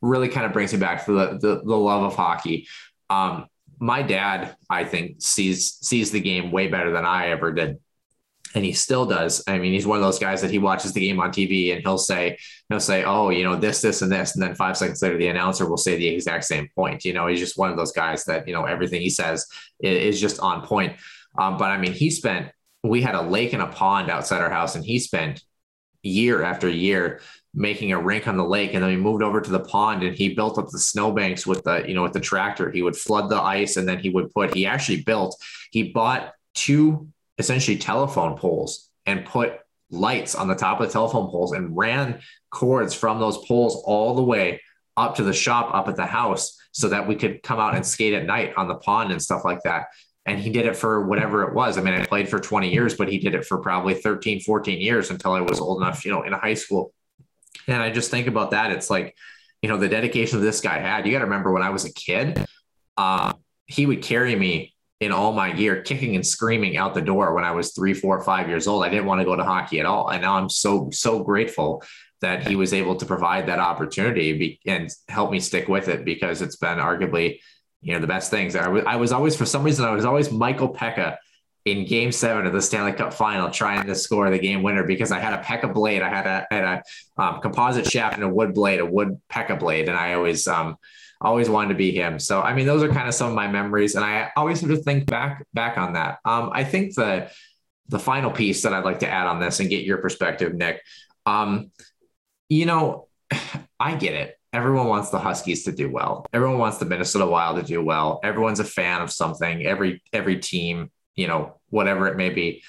really kind of brings me back to the, the, the love of hockey. Um, my dad, I think, sees sees the game way better than I ever did. And he still does. I mean, he's one of those guys that he watches the game on TV and he'll say, he'll say, Oh, you know, this, this, and this. And then five seconds later, the announcer will say the exact same point. You know, he's just one of those guys that, you know, everything he says is just on point. Um, but I mean, he spent, we had a lake and a pond outside our house, and he spent year after year making a rink on the lake and then we moved over to the pond and he built up the snowbanks with the you know with the tractor. He would flood the ice and then he would put he actually built he bought two essentially telephone poles and put lights on the top of the telephone poles and ran cords from those poles all the way up to the shop up at the house so that we could come out and skate at night on the pond and stuff like that. And he did it for whatever it was. I mean i played for 20 years but he did it for probably 13 14 years until i was old enough you know in high school And I just think about that. It's like, you know, the dedication that this guy had. You got to remember when I was a kid, uh, he would carry me in all my gear, kicking and screaming out the door when I was three, four, five years old. I didn't want to go to hockey at all. And now I'm so, so grateful that he was able to provide that opportunity and help me stick with it because it's been arguably, you know, the best things. I, w- I was always, for some reason, I was always Michael Peca in game seven of the Stanley Cup final trying to score the game winner because I had a Peca blade. I had a, had a um, composite shaft and a wood blade, a wood Peca blade. And I always, um, always wanted to be him. So, I mean, those are kind of some of my memories. And I always have to think back, back on that. Um, I think the, the final piece that I'd like to add on this and get your perspective, Nick, um, you know, *sighs* I get it. Everyone wants the Huskies to do well. Everyone wants the Minnesota Wild to do well. Everyone's a fan of something. Every every team, you know, whatever it may be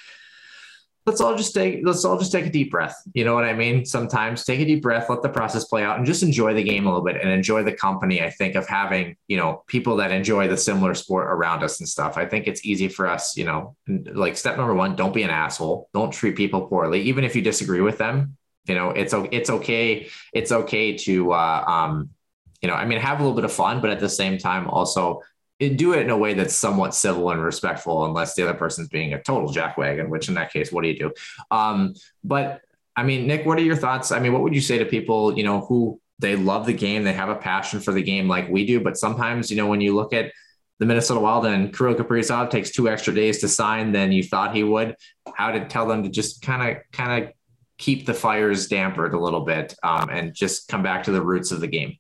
let's all just take let's all just take a deep breath. You know what I mean? Sometimes take a deep breath, let the process play out, and just enjoy the game a little bit and enjoy the company. I think of having you know people that enjoy the similar sport around us and stuff. I think it's easy for us. You know, like step number one: don't be an asshole. Don't treat people poorly, even if you disagree with them. You know, it's it's okay. It's okay to uh, um, you know, I mean, have a little bit of fun, but at the same time, also do it in a way that's somewhat civil and respectful, unless the other person's being a total jackwagon, which in that case, what do you do? Um, but I mean, Nick, what are your thoughts? I mean, what would you say to people, you know, who they love the game, they have a passion for the game like we do, but sometimes, you know, when you look at the Minnesota Wild and Kirill Kaprizov takes two extra days to sign than you thought he would, how to tell them to just kind of, kind of keep the fires dampered a little bit um, and just come back to the roots of the game.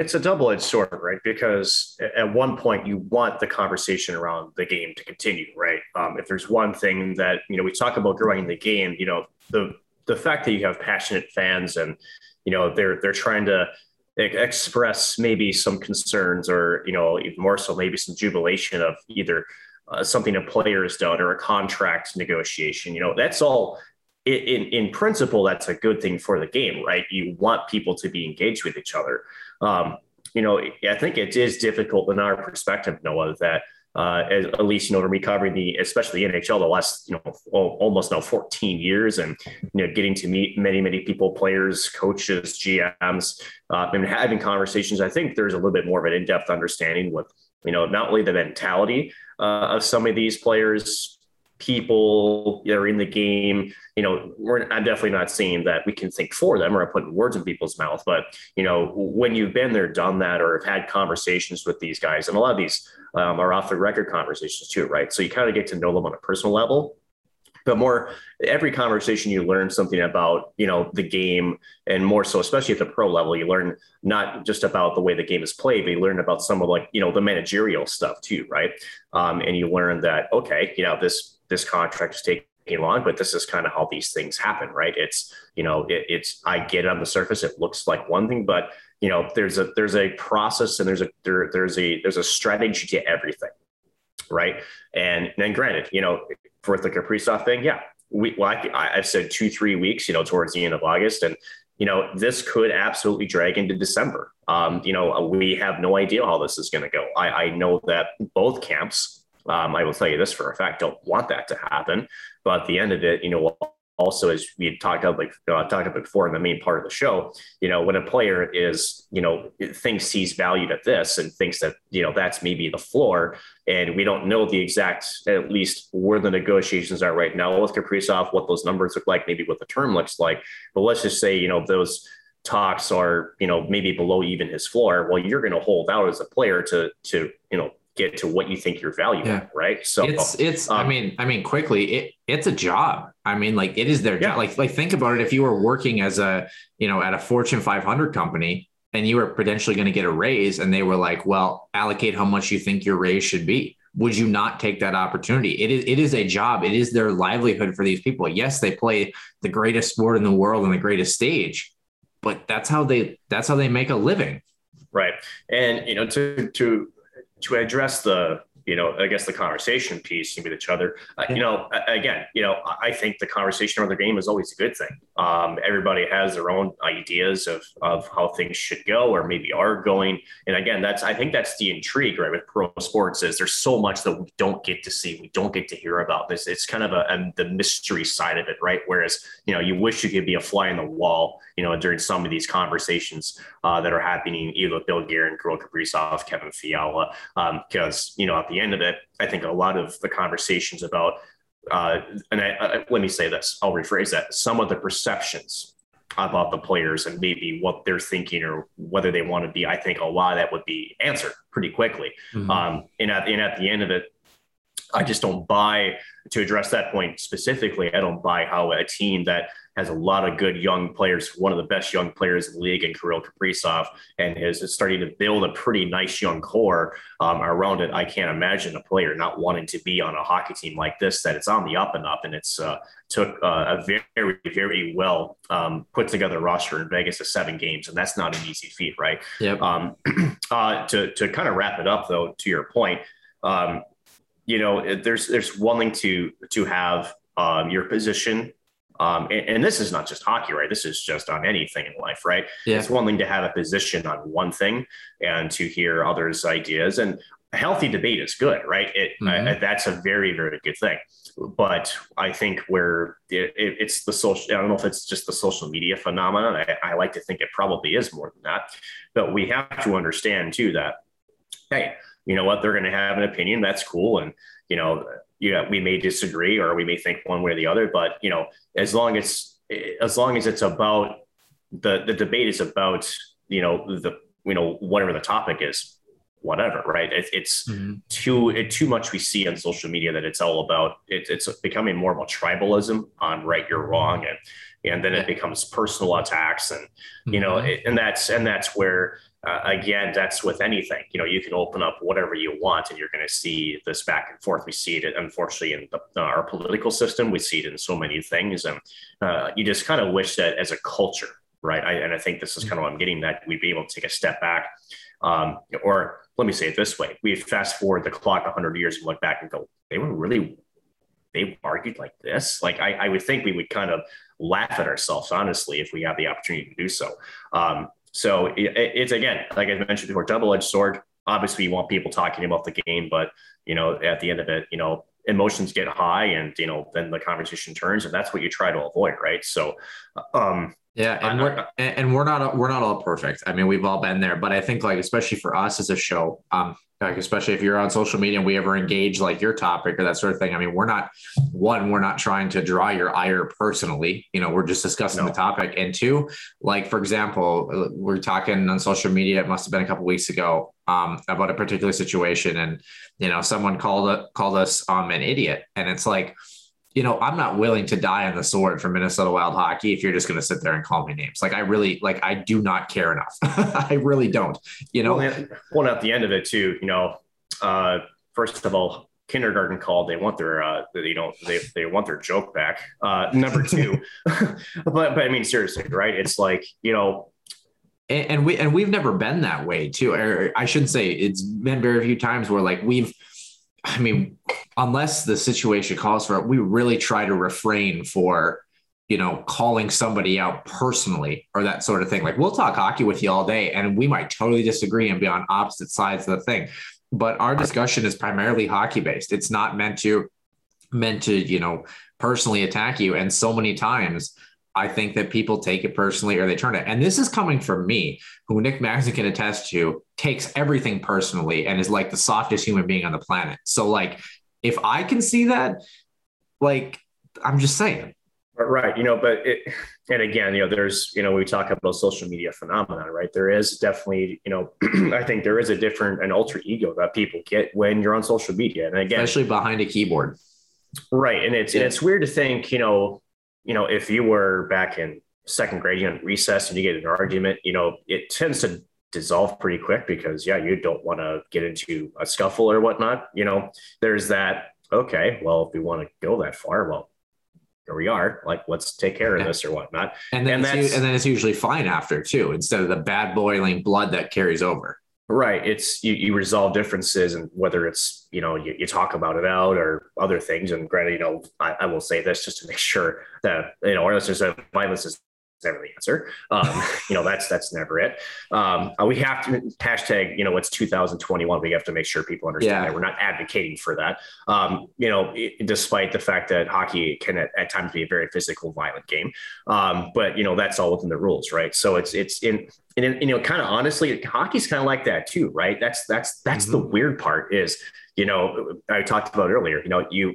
It's a double edged sword, right? Because at one point you want the conversation around the game to continue, right? Um, if there's one thing that you know we talk about growing the game, you know the the fact that you have passionate fans and you know they're they're trying to express maybe some concerns or you know even more so maybe some jubilation of either uh, something a player has done or a contract negotiation. You know that's all in, in principle, that's a good thing for the game, right? You want people to be engaged with each other. Um, you know, I think it is difficult in our perspective, Noah, that uh, at least you know from recovering the especially the NHL the last you know almost now 14 years and you know getting to meet many many people players coaches GMs uh, and having conversations I think there's a little bit more of an in-depth understanding with you know not only the mentality uh, of some of these players people that are in the game. You know, we're, I'm definitely not saying that we can think for them or putting words in people's mouth, but you know, when you've been there, done that, or have had conversations with these guys, and a lot of these um, are off the record conversations too, right? So you kind of get to know them on a personal level. But more, every conversation you learn something about, you know, the game, and more so, especially at the pro level, you learn not just about the way the game is played, but you learn about some of like, you know, the managerial stuff too, right? Um, and you learn that okay, you know, this this contract is taking long, but this is kind of how these things happen, right? It's, you know, it, it's, I get it on the surface. It looks like one thing, but you know, there's a, there's a process and there's a, there, there's a, there's a strategy to everything. Right. And then granted, you know, for the Kaprizov thing, yeah, we, well, I, I've said two, three weeks, you know, towards the end of August and, you know, this could absolutely drag into December. Um, you know, we have no idea how this is going to go. I, I know that both camps, um, I will tell you this for a fact, don't want that to happen. But at the end of it, you know, also as we talked about like uh, talked about before in the main part of the show, you know, when a player is, you know, thinks he's valued at this and thinks that, you know, that's maybe the floor, and we don't know the exact, at least where the negotiations are right now with Kaprizov, what those numbers look like, maybe what the term looks like. But let's just say, you know, those talks are, you know, maybe below even his floor. Well, you're going to hold out as a player to to you know get to what you think your value yeah. right? So
it's it's um, i mean i mean quickly it it's a job. I mean like it is their yeah. job. Like like think about it. If you were working as a you know at a fortune 500 company and you were potentially going to get a raise and they were like well allocate how much you think your raise should be. Would you not take that opportunity? It is it is a job. It is their livelihood for these people. Yes they play the greatest sport in the world and the greatest stage but that's how they that's how they make a living.
Right. And you know to to to address the you know, I guess the conversation piece with each other. Uh, you know, again, you know, I think the conversation around the game is always a good thing. Um, everybody has their own ideas of of how things should go or maybe are going. And again, that's I think that's the intrigue, right? With pro sports is there's so much that we don't get to see, we don't get to hear about this. It's kind of a, a the mystery side of it, right? Whereas you know, you wish you could be a fly in the wall, you know, during some of these conversations uh, that are happening, either with Bill Guerin, Kirill Kaprizov, Kevin Fiala, because um, you know at the end of it, I think a lot of the conversations about, uh, and I, uh, let me say this, I'll rephrase that. Some of the perceptions about the players and maybe what they're thinking or whether they want to be, I think a lot of that would be answered pretty quickly. Mm-hmm. Um, and, at, and at the end of it, I just don't buy to address that point specifically. I don't buy how a team that has a lot of good young players, one of the best young players in the league in Kirill Kaprizov, and is starting to build a pretty nice young core um, around it. I can't imagine a player not wanting to be on a hockey team like this, that it's on the up and up, and it's uh, took uh, a very, very well um, put together roster in Vegas of seven games, and that's not an easy feat, right?
Yep.
Um, *clears throat* uh, to, to kind of wrap it up, though, to your point, um, you know, there's there's one thing to to have um, your position um, and, and, this is not just hockey, right? This is just on anything in life, right? Yeah. It's one thing to have a position on one thing and to hear others' ideas. And a healthy debate is good, right? It, mm-hmm. I, that's a very, very good thing. But I think where it, it, it's the social, I don't know if it's just the social media phenomenon. I, I like to think it probably is more than that. But we have to understand too that, hey, you know what? They're going to have an opinion. That's cool. And, you know, you know, we may disagree or we may think one way or the other, but you know, as long as as long as it's about the the debate is about you know the you know whatever the topic is, whatever, right? It, it's mm-hmm. too it, too much we see on social media that it's all about it, it's becoming more of a tribalism on right, you're wrong, and and then it becomes personal attacks, and you know, mm-hmm. and that's and that's where uh, again, that's with anything. You know, you can open up whatever you want, and you're going to see this back and forth. We see it, unfortunately, in the, uh, our political system. We see it in so many things, and uh, you just kind of wish that as a culture, right? I, and I think this is kind of what I'm getting that we'd be able to take a step back, um, or let me say it this way: we fast forward the clock 100 years and look back and go, they were really they argued like this. Like I, I would think we would kind of laugh at ourselves, honestly, if we have the opportunity to do so. Um, so it, it's again, like I mentioned before, double-edged sword. Obviously, you want people talking about the game, but you know, at the end of it, you know, emotions get high, and you know, then the conversation turns, and that's what you try to avoid, right? So, um,
yeah, and we're and we're not we're not all perfect. I mean, we've all been there, but I think like especially for us as a show, um, like especially if you're on social media and we ever engage like your topic or that sort of thing. I mean, we're not one, we're not trying to draw your ire personally. You know, we're just discussing no. the topic. And two, like for example, we're talking on social media. It must have been a couple weeks ago um, about a particular situation, and you know, someone called called us um, an idiot, and it's like you know, I'm not willing to die on the sword for Minnesota Wild hockey if you're just going to sit there and call me names. Like I really, like I do not care enough. *laughs* I really don't. You know,
well, well, at the end of it too, you know, uh, first of all, kindergarten called. They want their, uh, you know, they they want their joke back. Uh, number two, *laughs* *laughs* but but I mean seriously, right? It's like you know,
and, we and we've never been that way too. Or I shouldn't say it's been very few times where like we've I mean, unless the situation calls for it, we really try to refrain for, you know, calling somebody out personally or that sort of thing. Like we'll talk hockey with you all day and we might totally disagree and be on opposite sides of the thing. But our discussion is primarily hockey based. It's not meant to meant to, you know, personally attack you. And so many times I think that people take it personally or they turn it. And this is coming from me, who Nick Maxon can attest to, takes everything personally and is like the softest human being on the planet. So, like, if I can see that, like, I'm just saying.
Right. You know, but it, and again, you know, there's, you know, we talk about social media phenomenon, right? There is definitely, you know, *clears throat* I think there is a different, an alter ego that people get when you're on social media. And again,
especially behind a keyboard.
Right. And it's, yeah. and it's weird to think, you know, you know, if you were back in second grade, you know, recess and you get an argument, you know, it tends to dissolve pretty quick because yeah, you don't want to get into a scuffle or whatnot. You know, there's that. Okay, well, if we want to go that far, well, here we are. Like, let's take care of this or whatnot.
And then, and, and then it's usually fine after too, instead of the bad boiling blood that carries over.
Right. It's you, you resolve differences and whether it's, you know, you, you talk about it out or other things. And granted, you know, I, I will say this just to make sure that, you know, our listeners violence is never the answer. Um, *laughs* you know, that's that's never it. Um, uh, we have to hashtag. You know, it's 2021. We have to make sure people understand
Yeah.
that we're not advocating for that. Um, you know, it- despite the fact that hockey can at, at times be a very physical, violent game, um, but you know that's all within the rules, right? So it's it's in. And, you know, kind of honestly, hockey's kind of like that too, right? That's that's that's the weird part is, you know, I talked about earlier. You know, you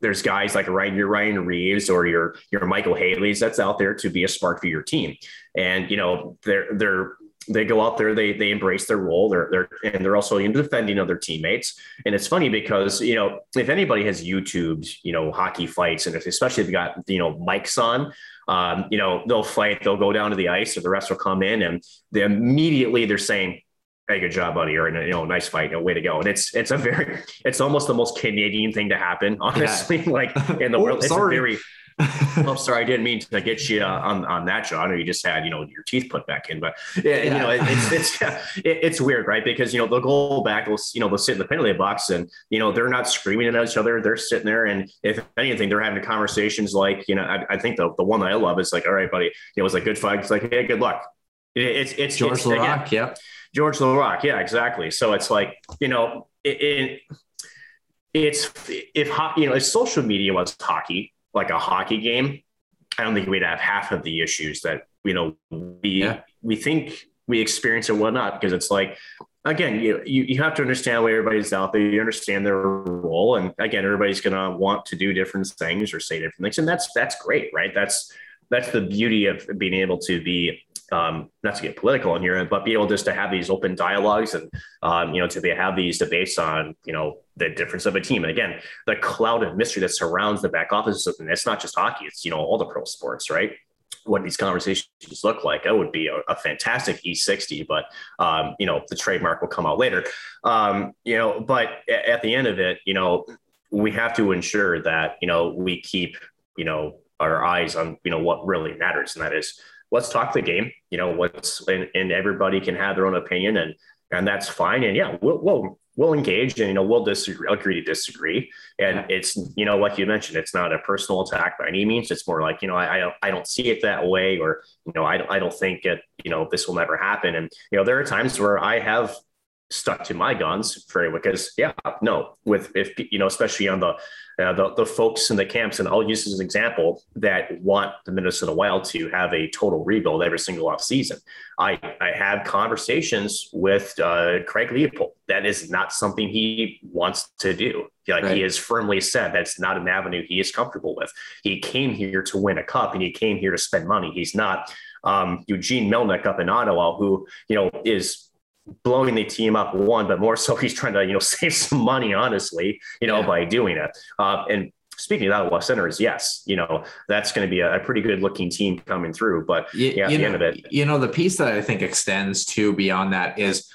there's guys like Ryan, your Ryan Reaves or your your Micheal Haley's that's out there to be a spark for your team, and you know they're they're they go out there they they embrace their role. They're they're and they're also in defending other teammates. And it's funny because you know if anybody has YouTubed you know hockey fights and if, especially if you got you know mics on um, you know they'll fight they'll go down to the ice or the rest will come in and they immediately they're saying hey good job buddy or you know nice fight you know, way to go and it's it's a very it's almost the most Canadian thing to happen *laughs* honestly like in the *laughs*
Oh,
world it's
sorry.
a very *laughs* Oh, sorry, I didn't mean to get you uh, on on that, John. Or you just had you know your teeth put back in, but yeah, you know it, it's it's yeah, it, it's weird, right? Because you know they'll go back, they'll you know they'll sit in the penalty box, and you know they're not screaming at each other. They're sitting there, and if anything, they're having conversations like you know I, I think the the one that I love is like, all right, buddy, it was a good fight. It's like, hey, good luck. It, it's it's
George
it's,
Laraque, yep.
George Laraque. Yeah, exactly. So it's like, you know, it, it it's if you know, if social media was hockey, like a hockey game, I don't think we'd have half of the issues that, you know, we
Yeah.
we think we experience and whatnot, because it's like again, you, you you have to understand why everybody's out there. You understand their role, and again, everybody's gonna want to do different things or say different things, and that's that's great, right? That's that's the beauty of being able to be um, not to get political in here, but be able just to have these open dialogues and um, you know to be have these debates on you know the difference of a team. And again, the cloud of mystery that surrounds the back office, and it's not just hockey; it's you know all the pro sports, right? What these conversations look like, that would be a, a fantastic E60, but um, you know the trademark will come out later. Um, you know, but at the end of it, you know, we have to ensure that you know we keep you know our eyes on you know what really matters, and that is let's talk the game. You know, what's and, and everybody can have their own opinion, and and that's fine. And yeah, we'll we'll we'll engage, and you know, we'll disagree, agree to disagree. And it's you know, like you mentioned, it's not a personal attack by any means. It's more like you know, I I don't, I don't see it that way, or you know, I don't, I don't think it. You know, this will never happen. And you know, there are times where I have stuck to my guns for because yeah no with if you know especially on the uh, the, the folks in the camps and i'll use this as an example that want the minnesota wild to have a total rebuild every single off season i i have conversations with uh, Craig Leipold. That is not something he wants to do. Like
Right.
he has firmly said that's not an avenue he is comfortable with. He came here to win a cup and he came here to spend money. He's not um, Eugene Melnyk up in ottawa who you know is blowing the team up one, but more so *laughs* he's trying to, you know, *laughs* save some money, honestly, you know,
Yeah.
by doing it. Uh, and speaking of Ottawa Senators, yes, you know, that's going to be a, a pretty good looking team coming through. But
Y-
yeah, at
you
the
know,
end of it,
you know, the piece that I think extends to beyond that is,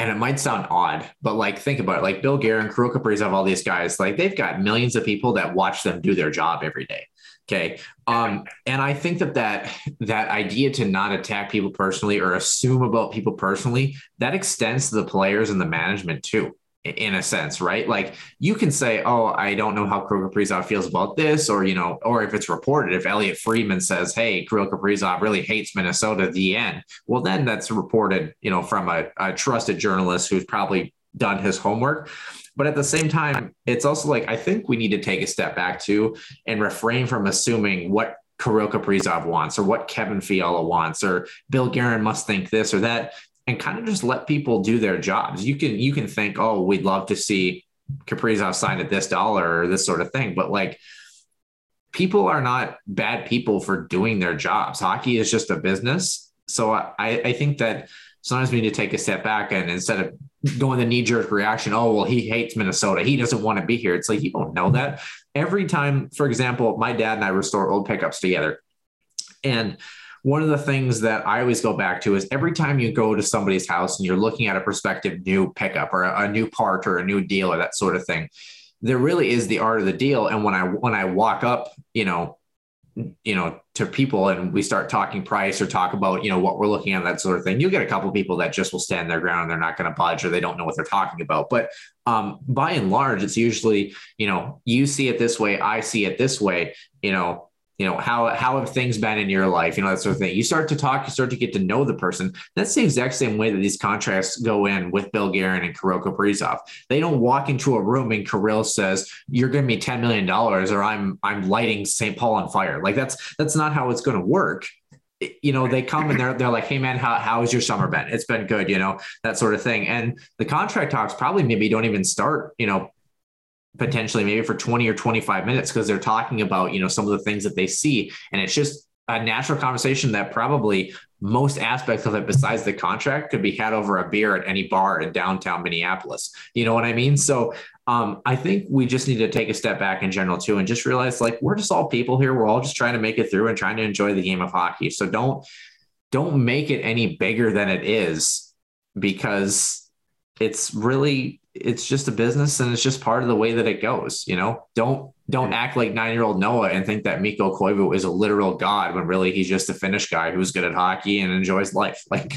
and it might sound odd, but like think about it, like Bill Guerin, Kirill Kaprizov, all these guys, like they've got millions of people that watch them do their job every day. Okay. Um, and I think that that that idea to not attack people personally or assume about people personally, that extends to the players and the management too, in a sense, right? Like you can say, "Oh, I don't know how Kirill Kaprizov feels about this," or you know, or if it's reported, if Elliotte Friedman says, "Hey, Kirill Kaprizov really hates Minnesota," the end. Well, then that's reported, you know, from a, a trusted journalist who's probably done his homework. But at the same time, it's also like I think we need to take a step back too and refrain from assuming what Kirill Kaprizov wants or what Kevin Fiala wants or Bill Guerin must think this or that and kind of just let people do their jobs. You can you can think, oh, we'd love to see Kaprizov sign at this dollar or this sort of thing, but like people are not bad people for doing their jobs. Hockey is just a business. So I, I think that sometimes we need to take a step back and instead of going the knee jerk reaction, oh, well, he hates Minnesota. He doesn't want to be here. It's like, you don't know that. Every time, for example, my dad and I restore old pickups together. And one of the things that I always go back to is every time you go to somebody's house and you're looking at a prospective new pickup or a, a new part or a new deal or that sort of thing, there really is the art of the deal. And when I when I walk up, you know, you know to people and we start talking price or talk about you know what we're looking at that sort of thing you'll get a couple people that just will stand their ground and they're not going to budge or they don't know what they're talking about. But um, by and large it's usually you know you see it this way i see it this way you know you know how how have things been in your life you know that sort of thing. You start to talk you start to get to know the person. That's the exact same way that these contracts go in with bill Guerin and Kirill Kaprizov they don't walk into a room and Kirill says you're giving me 10 million dollars or i'm i'm lighting st paul on fire. Like that's that's not how it's going to work you know they come and they're they're like hey man how how has your summer been? It's been good you know that sort of thing. And the contract talks probably maybe don't even start you know potentially maybe for 20 or 25 minutes because they're talking about you know some of the things that they see. And it's just a natural conversation that probably most aspects of it besides the contract could be had over a beer at any bar in downtown minneapolis. You know what i mean? So um, i think we just need to take a step back in general too and just realize like we're just all people here. We're all just trying to make it through and trying to enjoy the game of hockey. So don't don't make it any bigger than it is because it's really it's just a business and it's just part of the way that it goes. You know, don't don't act like nine year old Noah and think that Mikko Koivu is a literal god when really he's just a Finnish guy who's good at hockey and enjoys life. *laughs* Like,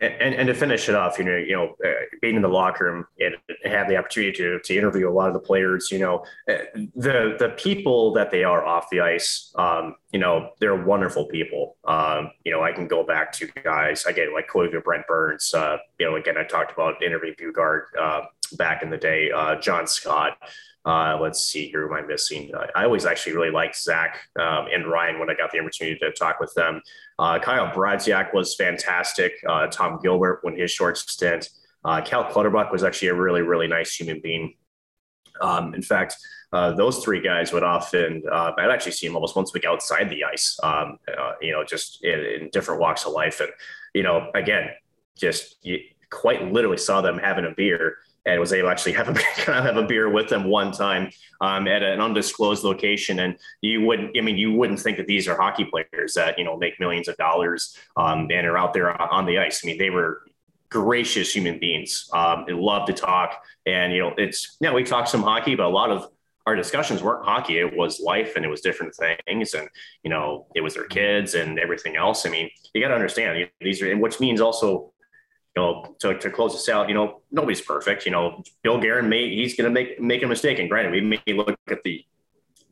and, and to finish it off, you know, you know, uh, being in the locker room and have the opportunity to to interview a lot of the players, you know, uh, the the people that they are off the ice, um, you know, they're wonderful people. Um, you know, I can go back to guys again like Koivu, Brent Burns. Uh, you know, again, I talked about interview Boogaard uh, back in the day, uh, John Scott. Uh, let's see here. Who am I missing? Uh, I always actually really liked Zach um, and Ryan when I got the opportunity to talk with them. Uh, Kyle Brodziak was fantastic. Uh, Tom Gilbert, when his short stint. Uh, Cal Clutterbuck was actually a really, really nice human being. Um, in fact, uh, those three guys would often, I'd actually see them almost once a week outside the ice, um, you know, just in, in, different walks of life. And, you know, again, just you quite literally saw them having a beer and was able to actually have a *laughs* kind of have a beer with them one time um, at an undisclosed location. And you wouldn't, I mean, you wouldn't think that these are hockey players that you know make millions of dollars um, and are out there on the ice. I mean, they were gracious human beings. Um, they love to talk, and you know, it's yeah, we talk some hockey, but a lot of our discussions weren't hockey it was life and it was different things and you know it was their kids and everything else i mean you got to understand these are which means also you know, to, to close this out, you know, nobody's perfect. You know, Bill Guerin may he's going to make make a mistake. And granted, we may look at the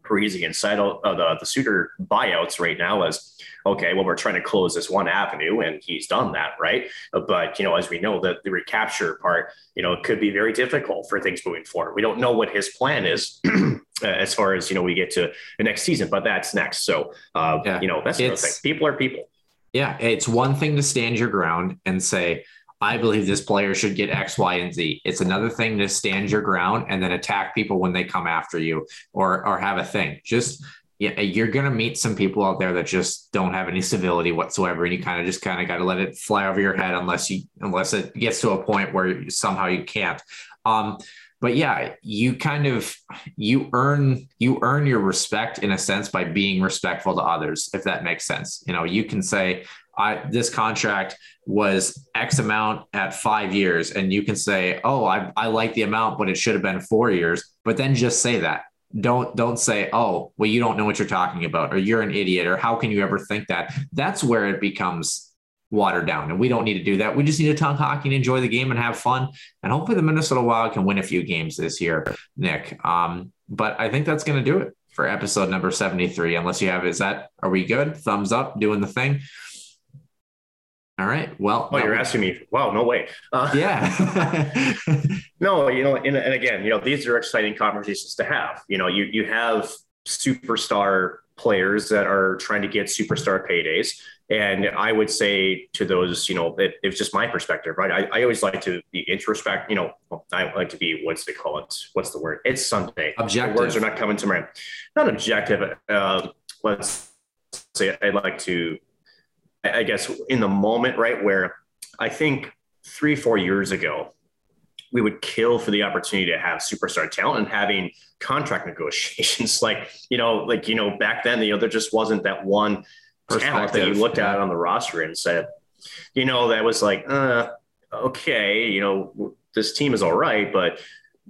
Parise inside of the the Suter buyouts right now as okay, well, we're trying to close this one avenue, and he's done that, right? But you know, as we know, that the recapture part, you know, could be very difficult for things moving forward. We don't know what his plan is. *clears throat* as far as you know, we get to the next season, but that's next. So, uh, yeah, you know, that's the thing. People are people.
Yeah, it's one thing to stand your ground and say, I believe this player should get X, Y, and Z. It's another thing to stand your ground and then attack people when they come after you or or have a thing. Just yeah, you're gonna meet some people out there that just don't have any civility whatsoever, and you kind of just kind of got to let it fly over your head unless you unless it gets to a point where somehow you can't. Um, but yeah, you kind of you earn you earn your respect in a sense by being respectful to others, if that makes sense. You know, you can say, I this contract was X amount at five years, and you can say, "Oh, I, I like the amount, but it should have been four years." But then just say that. Don't don't say, "Oh, well, you don't know what you're talking about," or "You're an idiot," or "How can you ever think that?" That's where it becomes watered down, and we don't need to do that. We just need to talk hockey and enjoy the game and have fun, and hopefully the Minnesota Wild can win a few games this year, Nick. Um, but I think that's going to do it for episode number 73 unless you have is that are we good thumbs up doing the thing all right. Well,
oh, you're asking me. Wow, no way.
Uh, *laughs* yeah. *laughs*
no, you know, and, and again, you know, these are exciting conversations to have. You know, you you have superstar players that are trying to get superstar paydays. And I would say to those, you know, it, it's just my perspective, right? I, I always like to be introspect, you know, I like to be, what's they call it? What's the word? It's Sunday.
Objective.
The words are not coming to mind. Not objective. Uh, let's say I'd like to I guess, in the moment, right? Where I think three, four years ago, we would kill for the opportunity to have superstar talent and having contract *laughs* negotiations. like, you know, like, you know, back then, you know, there just wasn't that one talent that you looked at on the roster and said, you know, that was like, uh, okay, you know, this team is all right, but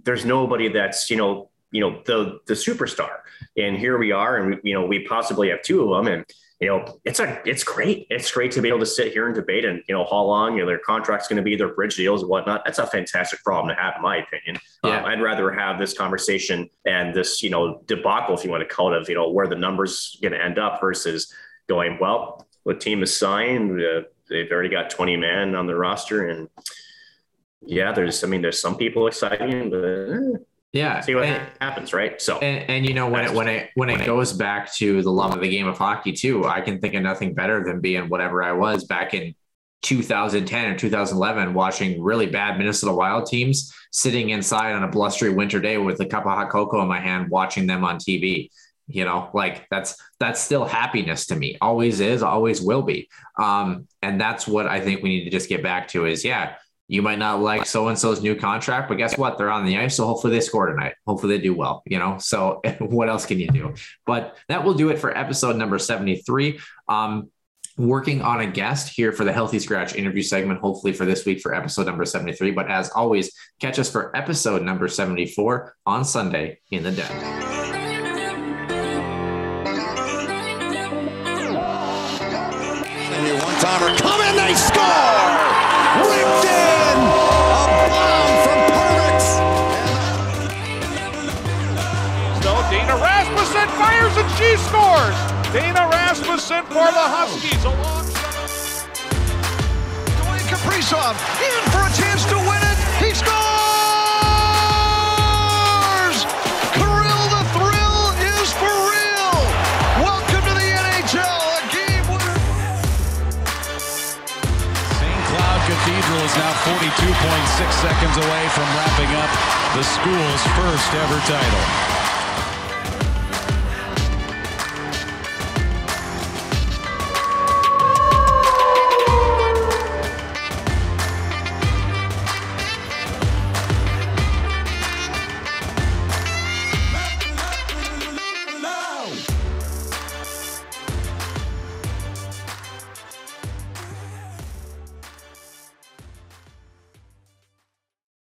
there's nobody that's, you know, you know the the superstar. And here we are, and we, you know we possibly have two of them, and you know it's a it's great. It's great to be able to sit here and debate, and you know how long you know their contract's going to be, their bridge deals and whatnot. That's a fantastic problem to have, in my opinion.
Yeah.
Um, I'd rather have this conversation and this you know debacle, if you want to call it, of you know where the numbers going to end up versus going well. The team is signed. Uh, they've already got 20 men on the roster, and yeah, there's I mean there's some people exciting, but. eh,
Yeah.
see what
And-
happens, right? So
And, and you know when it when it when it goes back to the love of the game of hockey too, I can think of nothing better than being whatever I was back in 2010 or 2011, watching really bad Minnesota Wild teams, sitting inside on a blustery winter day with a cup of hot cocoa in my hand, watching them on TV. You know, like that's that's still happiness to me. Always is, always will be. Um, and that's what I think we need to just get back to is yeah, you might not like so and so's new contract, but guess what? They're on the ice. So hopefully they score tonight. Hopefully they do well, you know? So *laughs* what else can you do? But that will do it for episode number 73. Um, working on a guest here for the Healthy Scratch interview segment, hopefully for this week for episode number 73. But as always, catch us for episode number 74 on Sunday in the den.
Timer coming, they score! Ripped in!
Fires and she scores. Dana Rasmussen for the Huskies alongside.
Dwayne Kaprizov in for a chance to win it. He scores! Kirill the Thrill is for real. Welcome to the NHL. A game winner.
St. Cloud Cathedral is now 42.6 seconds away from wrapping up the school's first ever title.